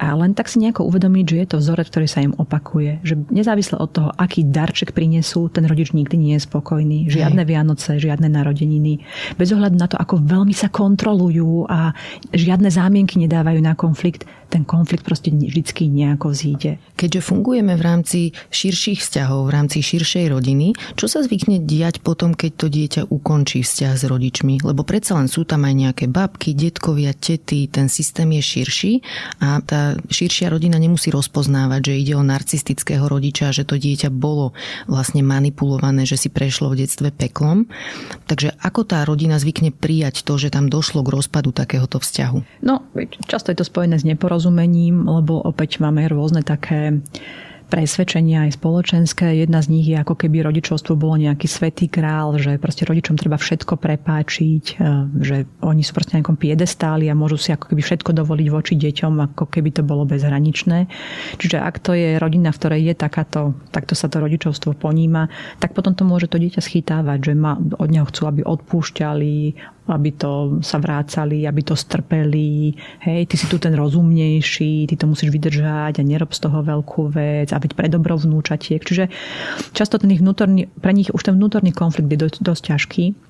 A len tak si nejako uvedomiť, že je to vzorec, ktorý sa im opakuje. Že nezávisle od toho, aký darček prinesú, ten rodič nikdy nie je spokojný. Žiadne Hej. Vianoce, žiadne narodeniny. Bez ohľadu na to, ako veľmi sa kontrolujú a žiadne zámienky nedávajú na konflikt, ten konflikt proste vždycky nejako vzíde. Keďže fungujeme v rámci širších vzťahov, v rámci širšej rodiny, čo sa zvykne diať potom, keď to dieťa ukončí vzťah s rodičmi? Lebo predsa len sú tam aj nejaké babky, detkovia, tety, ten systém je širší a tá širšia rodina nemusí rozpoznávať, že ide o narcistického rodiča, že to dieťa bolo vlastne manipulované, že si prešlo v detstve peklom. Takže ako tá rodina zvykne prijať to, že tam došlo k rozpadu takéhoto vzťahu? No, často je to spojené s neporozumením porozumením, lebo opäť máme rôzne také presvedčenia aj spoločenské. Jedna z nich je ako keby rodičovstvo bolo nejaký svetý král, že proste rodičom treba všetko prepáčiť, e, že oni sú proste nejakom piedestáli a môžu si ako keby všetko dovoliť voči deťom, ako keby to bolo bezhraničné. Čiže ak to je rodina, v ktorej je takáto, takto sa to rodičovstvo poníma, tak potom to môže to dieťa schytávať, že ma, od neho chcú, aby odpúšťali, aby to sa vrácali, aby to strpeli. Hej, ty si tu ten rozumnejší, ty to musíš vydržať a nerob z toho veľkú vec a veď pre dobro vnúčatiek. Čiže často ten ich vnútorný, pre nich už ten vnútorný konflikt je dosť, ťažký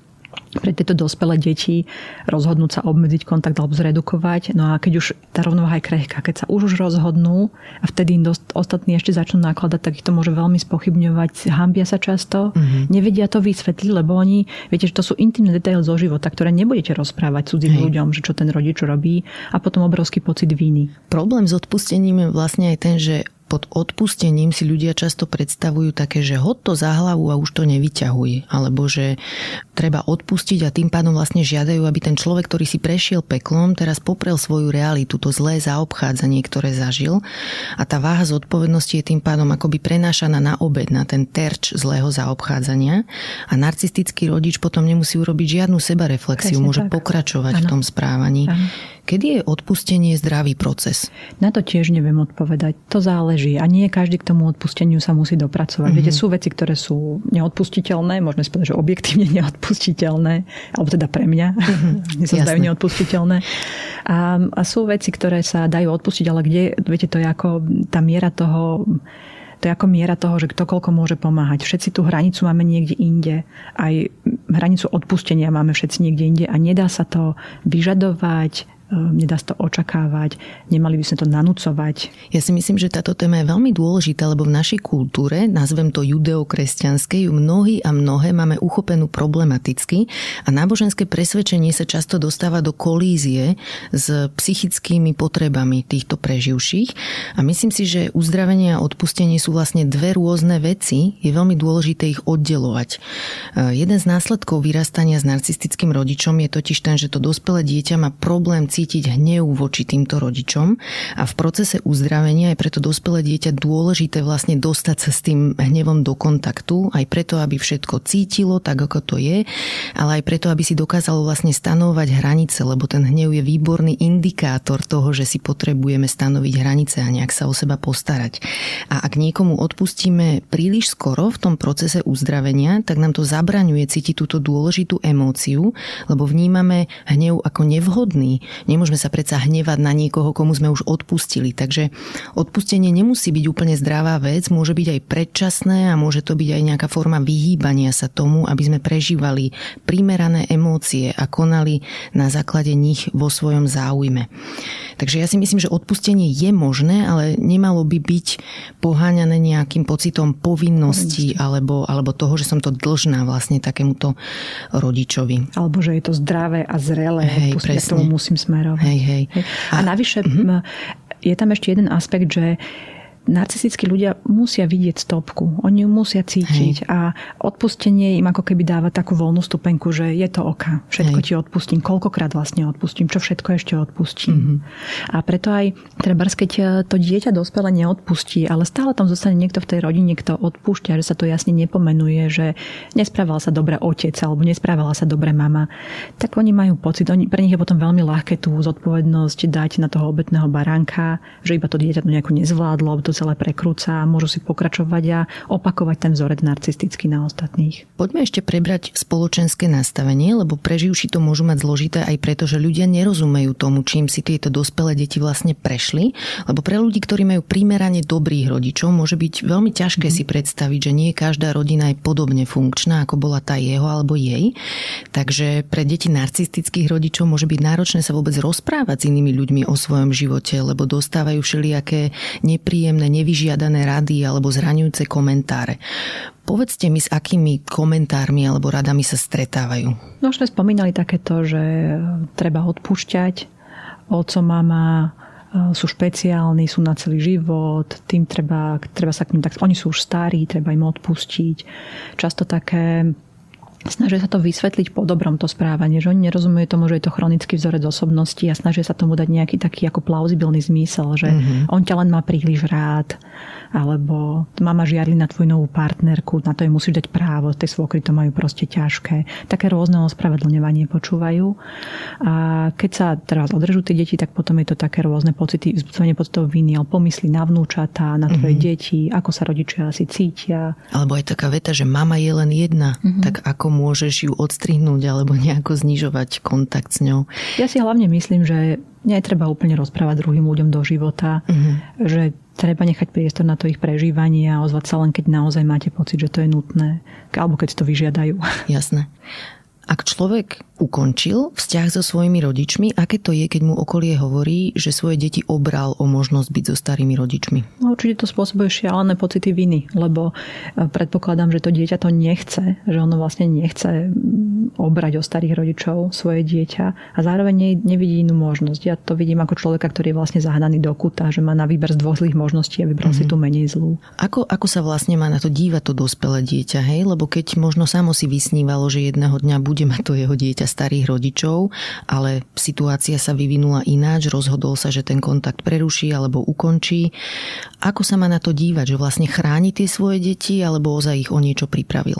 pre tieto dospelé deti rozhodnúť sa obmedziť kontakt alebo zredukovať. No a keď už tá rovnováha je krehká, keď sa už už rozhodnú a vtedy im dost, ostatní ešte začnú nakladať, tak ich to môže veľmi spochybňovať, hambia sa často, mm-hmm. nevedia to vysvetliť, lebo oni, viete, že to sú intimné detaily zo života, ktoré nebudete rozprávať cudzím Hej. ľuďom, že čo ten rodič robí a potom obrovský pocit viny. Problém s odpustením je vlastne aj ten, že pod odpustením si ľudia často predstavujú také, že hod to za hlavu a už to nevyťahuje. Alebo že treba odpustiť a tým pádom vlastne žiadajú, aby ten človek, ktorý si prešiel peklom, teraz poprel svoju realitu, to zlé zaobchádzanie, ktoré zažil. A tá váha zodpovednosti je tým pádom akoby prenášaná na obed, na ten terč zlého zaobchádzania. A narcistický rodič potom nemusí urobiť žiadnu sebareflexiu, Presne môže tak. pokračovať ano. v tom správaní. Ano Kedy je odpustenie zdravý proces? Na to tiež neviem odpovedať. To záleží. A nie každý k tomu odpusteniu sa musí dopracovať. Mm-hmm. Viete, sú veci, ktoré sú neodpustiteľné, môžeme si povedať, že objektívne [laughs] neodpustiteľné, alebo teda pre mňa. [laughs] Mm-hmm. Mne sa zdajú neodpustiteľné. A, a sú veci, ktoré sa dajú odpustiť, ale kde, viete, to je ako tá miera toho to je ako miera toho, že kto koľko môže pomáhať. Všetci tú hranicu máme niekde inde. Aj hranicu odpustenia máme všetci niekde inde a nedá sa to vyžadovať, nedá sa to očakávať, nemali by sme to nanúcovať. Ja si myslím, že táto téma je veľmi dôležitá, lebo v našej kultúre, nazvem to judeokresťanskej, ju mnohí a mnohé máme uchopenú problematicky a náboženské presvedčenie sa často dostáva do kolízie s psychickými potrebami týchto preživších a myslím si, že uzdravenie a odpustenie sú vlastne dve rôzne veci, je veľmi dôležité ich oddelovať. Ehm, jeden z následkov vyrastania s narcistickým rodičom je totiž ten, že to dospelé dieťa má problém cítiť hnev voči týmto rodičom a v procese uzdravenia je preto dospelé dieťa dôležité vlastne dostať sa s tým hnevom do kontaktu, aj preto, aby všetko cítilo tak, ako to je, ale aj preto, aby si dokázalo vlastne stanovať hranice, lebo ten hnev je výborný indikátor toho, že si potrebujeme stanoviť hranice a nejak sa o seba postarať. A ak niekomu odpustíme príliš skoro v tom procese uzdravenia, tak nám to zabraňuje cítiť túto dôležitú emóciu, lebo vnímame hnev ako nevhodný, Nemôžeme sa predsa hnevať na niekoho, komu sme už odpustili. Takže odpustenie nemusí byť úplne zdravá vec, môže byť aj predčasné a môže to byť aj nejaká forma vyhýbania sa tomu, aby sme prežívali primerané emócie a konali na základe nich vo svojom záujme. Takže ja si myslím, že odpustenie je možné, ale nemalo by byť poháňané nejakým pocitom povinnosti alebo, alebo toho, že som to dlžná vlastne takémuto rodičovi. Alebo že je to zdravé a zrelé. Hej, presne. Tomu musím smerovať smerovať. Hej, hej. A, a navyše uh-huh. je tam ešte jeden aspekt, že narcistickí ľudia musia vidieť stopku, oni ju musia cítiť Hej. a odpustenie im ako keby dáva takú voľnú stupenku, že je to oka, všetko Hej. ti odpustím, koľkokrát vlastne odpustím, čo všetko ešte odpustím. Mm-hmm. A preto aj treba, keď e, to dieťa dospelé neodpustí, ale stále tam zostane niekto v tej rodine, kto odpúšťa, že sa to jasne nepomenuje, že nesprával sa dobre otec alebo nesprávala sa dobre mama, tak oni majú pocit, oni, pre nich je potom veľmi ľahké tú zodpovednosť dať na toho obetného baránka, že iba to dieťa to nejako nezvládlo, to celé prekrúca a môžu si pokračovať a opakovať ten vzorec narcistický na ostatných. Poďme ešte prebrať spoločenské nastavenie, lebo preživší to môžu mať zložité aj preto, že ľudia nerozumejú tomu, čím si tieto dospelé deti vlastne prešli, lebo pre ľudí, ktorí majú primerane dobrých rodičov, môže byť veľmi ťažké mm. si predstaviť, že nie každá rodina je podobne funkčná, ako bola tá jeho alebo jej. Takže pre deti narcistických rodičov môže byť náročné sa vôbec rozprávať s inými ľuďmi o svojom živote, lebo dostávajú všelijaké nepríjemné nepríjemné, nevyžiadané rady alebo zraňujúce komentáre. Povedzte mi, s akými komentármi alebo radami sa stretávajú. No už sme spomínali takéto, že treba odpúšťať, oco, mama, e, sú špeciálni, sú na celý život, tým treba, treba sa k ním tak, oni sú už starí, treba im odpustiť. Často také snažia sa to vysvetliť po dobrom to správanie, že oni nerozumejú tomu, že je to chronický vzorec osobnosti a snažia sa tomu dať nejaký taký ako plauzibilný zmysel, že mm-hmm. on ťa len má príliš rád, alebo mama žiarli na tvoju novú partnerku, na to jej musíš dať právo, tej svokry to majú proste ťažké. Také rôzne ospravedlňovanie počúvajú. A keď sa teraz odrežú tie deti, tak potom je to také rôzne pocity, vzbudzovanie pocitov viny, ale pomysli na vnúčata, na tvoje mm-hmm. deti, ako sa rodičia asi cítia. Alebo aj taká veta, že mama je len jedna, mm-hmm. tak ako môžeš ju odstrihnúť alebo nejako znižovať kontakt s ňou. Ja si hlavne myslím, že netreba úplne rozprávať druhým ľuďom do života, mm-hmm. že treba nechať priestor na to ich prežívanie a ozvať sa len, keď naozaj máte pocit, že to je nutné, alebo keď to vyžiadajú. Jasné. Ak človek ukončil vzťah so svojimi rodičmi, aké to je, keď mu okolie hovorí, že svoje deti obral o možnosť byť so starými rodičmi? No, určite to spôsobuje šialené pocity viny, lebo e, predpokladám, že to dieťa to nechce, že ono vlastne nechce obrať o starých rodičov svoje dieťa a zároveň nevidí inú možnosť. Ja to vidím ako človeka, ktorý je vlastne zahnaný do kuta, že má na výber z dvoch zlých možností a vybral mm-hmm. si mhm. tú menej zlú. Ako, ako sa vlastne má na to dívať to dospelé dieťa, hej? Lebo keď možno samo si vysnívalo, že jedného dňa bude mať to jeho dieťa starých rodičov, ale situácia sa vyvinula ináč, rozhodol sa, že ten kontakt preruší alebo ukončí. Ako sa má na to dívať, že vlastne chráni tie svoje deti alebo ozaj ich o niečo pripravil?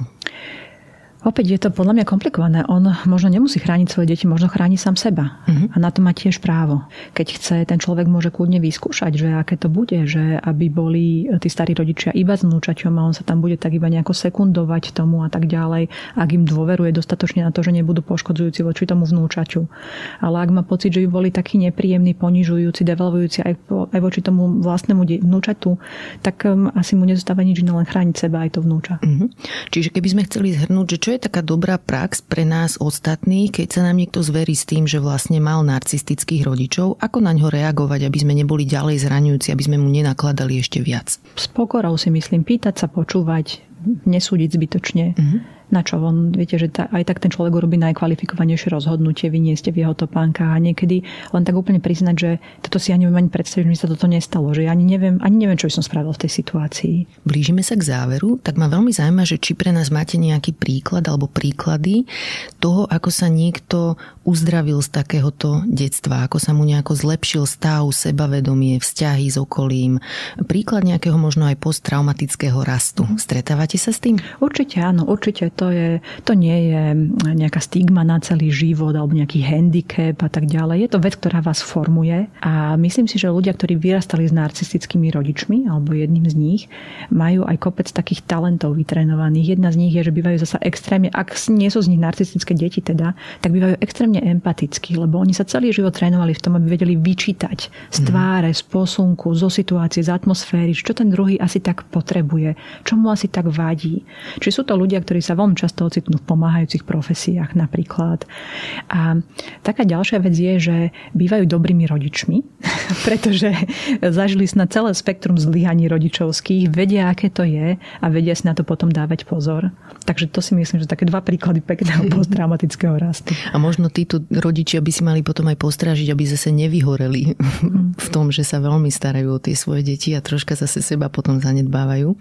Opäť je to podľa mňa komplikované. On možno nemusí chrániť svoje deti, možno chráni sám seba. Uh-huh. A na to má tiež právo. Keď chce, ten človek môže kľudne vyskúšať, že aké to bude, že aby boli tí starí rodičia iba s vnúčaťom a on sa tam bude tak iba nejako sekundovať tomu a tak ďalej, ak im dôveruje dostatočne na to, že nebudú poškodzujúci voči tomu vnúčaťu. Ale ak má pocit, že by boli takí nepríjemní, ponižujúci, devalvujúci aj, aj voči tomu vlastnému vnúčatu, tak um, asi mu nezostáva nič iné, len chrániť seba aj to vnúča. Uh-huh. Čiže keby sme chceli zhrnúť, že čo je taká dobrá prax pre nás ostatných, keď sa nám niekto zverí s tým, že vlastne mal narcistických rodičov, ako na ňo reagovať, aby sme neboli ďalej zraňujúci, aby sme mu nenakladali ešte viac? S pokorou si myslím, pýtať sa, počúvať, nesúdiť zbytočne. Uh-huh na čo on, viete, že ta, aj tak ten človek urobí najkvalifikovanejšie rozhodnutie, vy nie ste v jeho topánkach a niekedy len tak úplne priznať, že toto si ja neviem ani predstaviť, že mi sa toto nestalo, že ja ani neviem, ani neviem, čo by som spravil v tej situácii. Blížime sa k záveru, tak ma veľmi zaujíma, že či pre nás máte nejaký príklad alebo príklady toho, ako sa niekto uzdravil z takéhoto detstva, ako sa mu nejako zlepšil stav, sebavedomie, vzťahy s okolím, príklad nejakého možno aj posttraumatického rastu. Stretávate sa s tým? Určite áno, určite to, je, to nie je nejaká stigma na celý život alebo nejaký handicap a tak ďalej. Je to vec, ktorá vás formuje a myslím si, že ľudia, ktorí vyrastali s narcistickými rodičmi alebo jedným z nich, majú aj kopec takých talentov vytrenovaných. Jedna z nich je, že bývajú zasa extrémne, ak nie sú z nich narcistické deti teda, tak bývajú extrémne empatickí, lebo oni sa celý život trénovali v tom, aby vedeli vyčítať z mhm. tváre, z posunku, zo situácie, z atmosféry, čo ten druhý asi tak potrebuje, čo mu asi tak vadí. Či sú to ľudia, ktorí sa veľmi veľmi často ocitnú v pomáhajúcich profesiách napríklad. A taká ďalšia vec je, že bývajú dobrými rodičmi, [laughs] pretože zažili na celé spektrum zlyhaní rodičovských, vedia, aké to je a vedia si na to potom dávať pozor. Takže to si myslím, že také dva príklady pekného [laughs] posttraumatického rastu. A možno títo rodičia by si mali potom aj postrážiť, aby zase nevyhoreli [laughs] v tom, že sa veľmi starajú o tie svoje deti a troška zase seba potom zanedbávajú.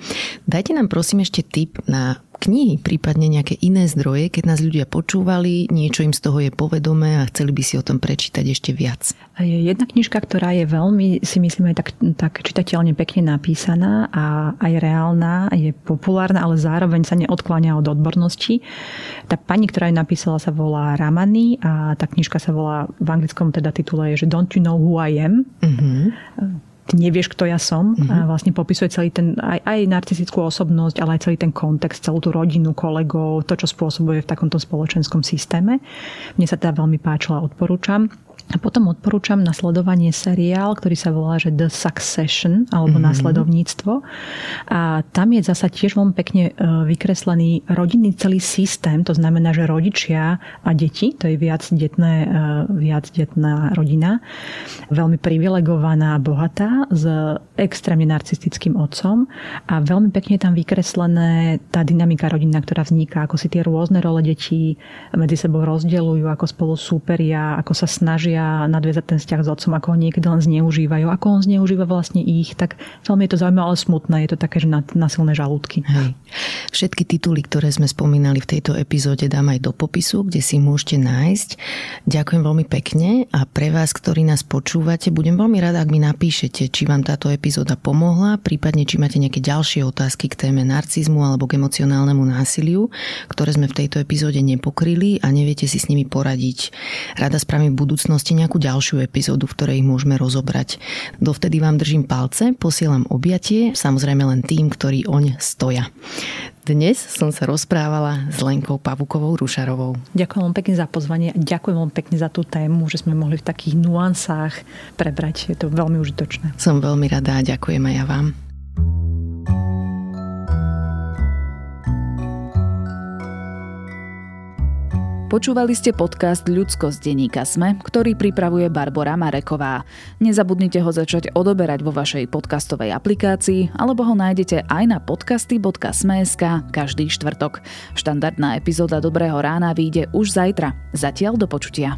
Dajte nám prosím ešte tip na knihy, prípadne nejaké iné zdroje, keď nás ľudia počúvali, niečo im z toho je povedomé a chceli by si o tom prečítať ešte viac? Je jedna knižka, ktorá je veľmi, si myslím, aj tak, tak čitateľne pekne napísaná a aj reálna, je populárna, ale zároveň sa neodkláňa od odbornosti. Tá pani, ktorá ju napísala, sa volá Ramani a tá knižka sa volá v anglickom teda titule je, že Don't you know who I am? Mm-hmm ty nevieš, kto ja som. Mm-hmm. A mhm. vlastne popisuje celý ten, aj, aj narcistickú osobnosť, ale aj celý ten kontext, celú tú rodinu, kolegov, to, čo spôsobuje v takomto spoločenskom systéme. Mne sa teda veľmi páčila, odporúčam. A potom odporúčam nasledovanie seriál, ktorý sa volá že The Succession, alebo mm-hmm. následovníctvo. A tam je zasa tiež veľmi pekne e, vykreslený rodinný celý systém, to znamená, že rodičia a deti, to je viac, detné, e, viac detná rodina, veľmi privilegovaná, bohatá, s extrémne narcistickým otcom a veľmi pekne tam vykreslené tá dynamika rodina, ktorá vzniká, ako si tie rôzne role detí medzi sebou rozdeľujú, ako spolu súperia, ako sa snažia snažia nadviazať ten vzťah s otcom, ako ho niekedy len zneužívajú, ako on zneužíva vlastne ich, tak veľmi je to zaujímavé, ale smutné, je to také, že na, na silné žalúdky. Hej. Všetky tituly, ktoré sme spomínali v tejto epizóde, dám aj do popisu, kde si môžete nájsť. Ďakujem veľmi pekne a pre vás, ktorí nás počúvate, budem veľmi rada, ak mi napíšete, či vám táto epizóda pomohla, prípadne či máte nejaké ďalšie otázky k téme narcizmu alebo k emocionálnemu násiliu, ktoré sme v tejto epizóde nepokryli a neviete si s nimi poradiť. Rada spravím v budúcnosti ešte nejakú ďalšiu epizódu, v ktorej ich môžeme rozobrať. Dovtedy vám držím palce, posielam objatie, samozrejme len tým, ktorí oň stoja. Dnes som sa rozprávala s Lenkou Pavukovou Rušarovou. Ďakujem vám pekne za pozvanie a ďakujem vám pekne za tú tému, že sme mohli v takých nuansách prebrať. Je to veľmi užitočné. Som veľmi rada a ďakujem aj ja vám. Počúvali ste podcast Ľudsko z denníka Sme, ktorý pripravuje Barbara Mareková. Nezabudnite ho začať odoberať vo vašej podcastovej aplikácii alebo ho nájdete aj na podcasty.sme.sk každý štvrtok. Štandardná epizóda Dobrého rána vyjde už zajtra. Zatiaľ do počutia.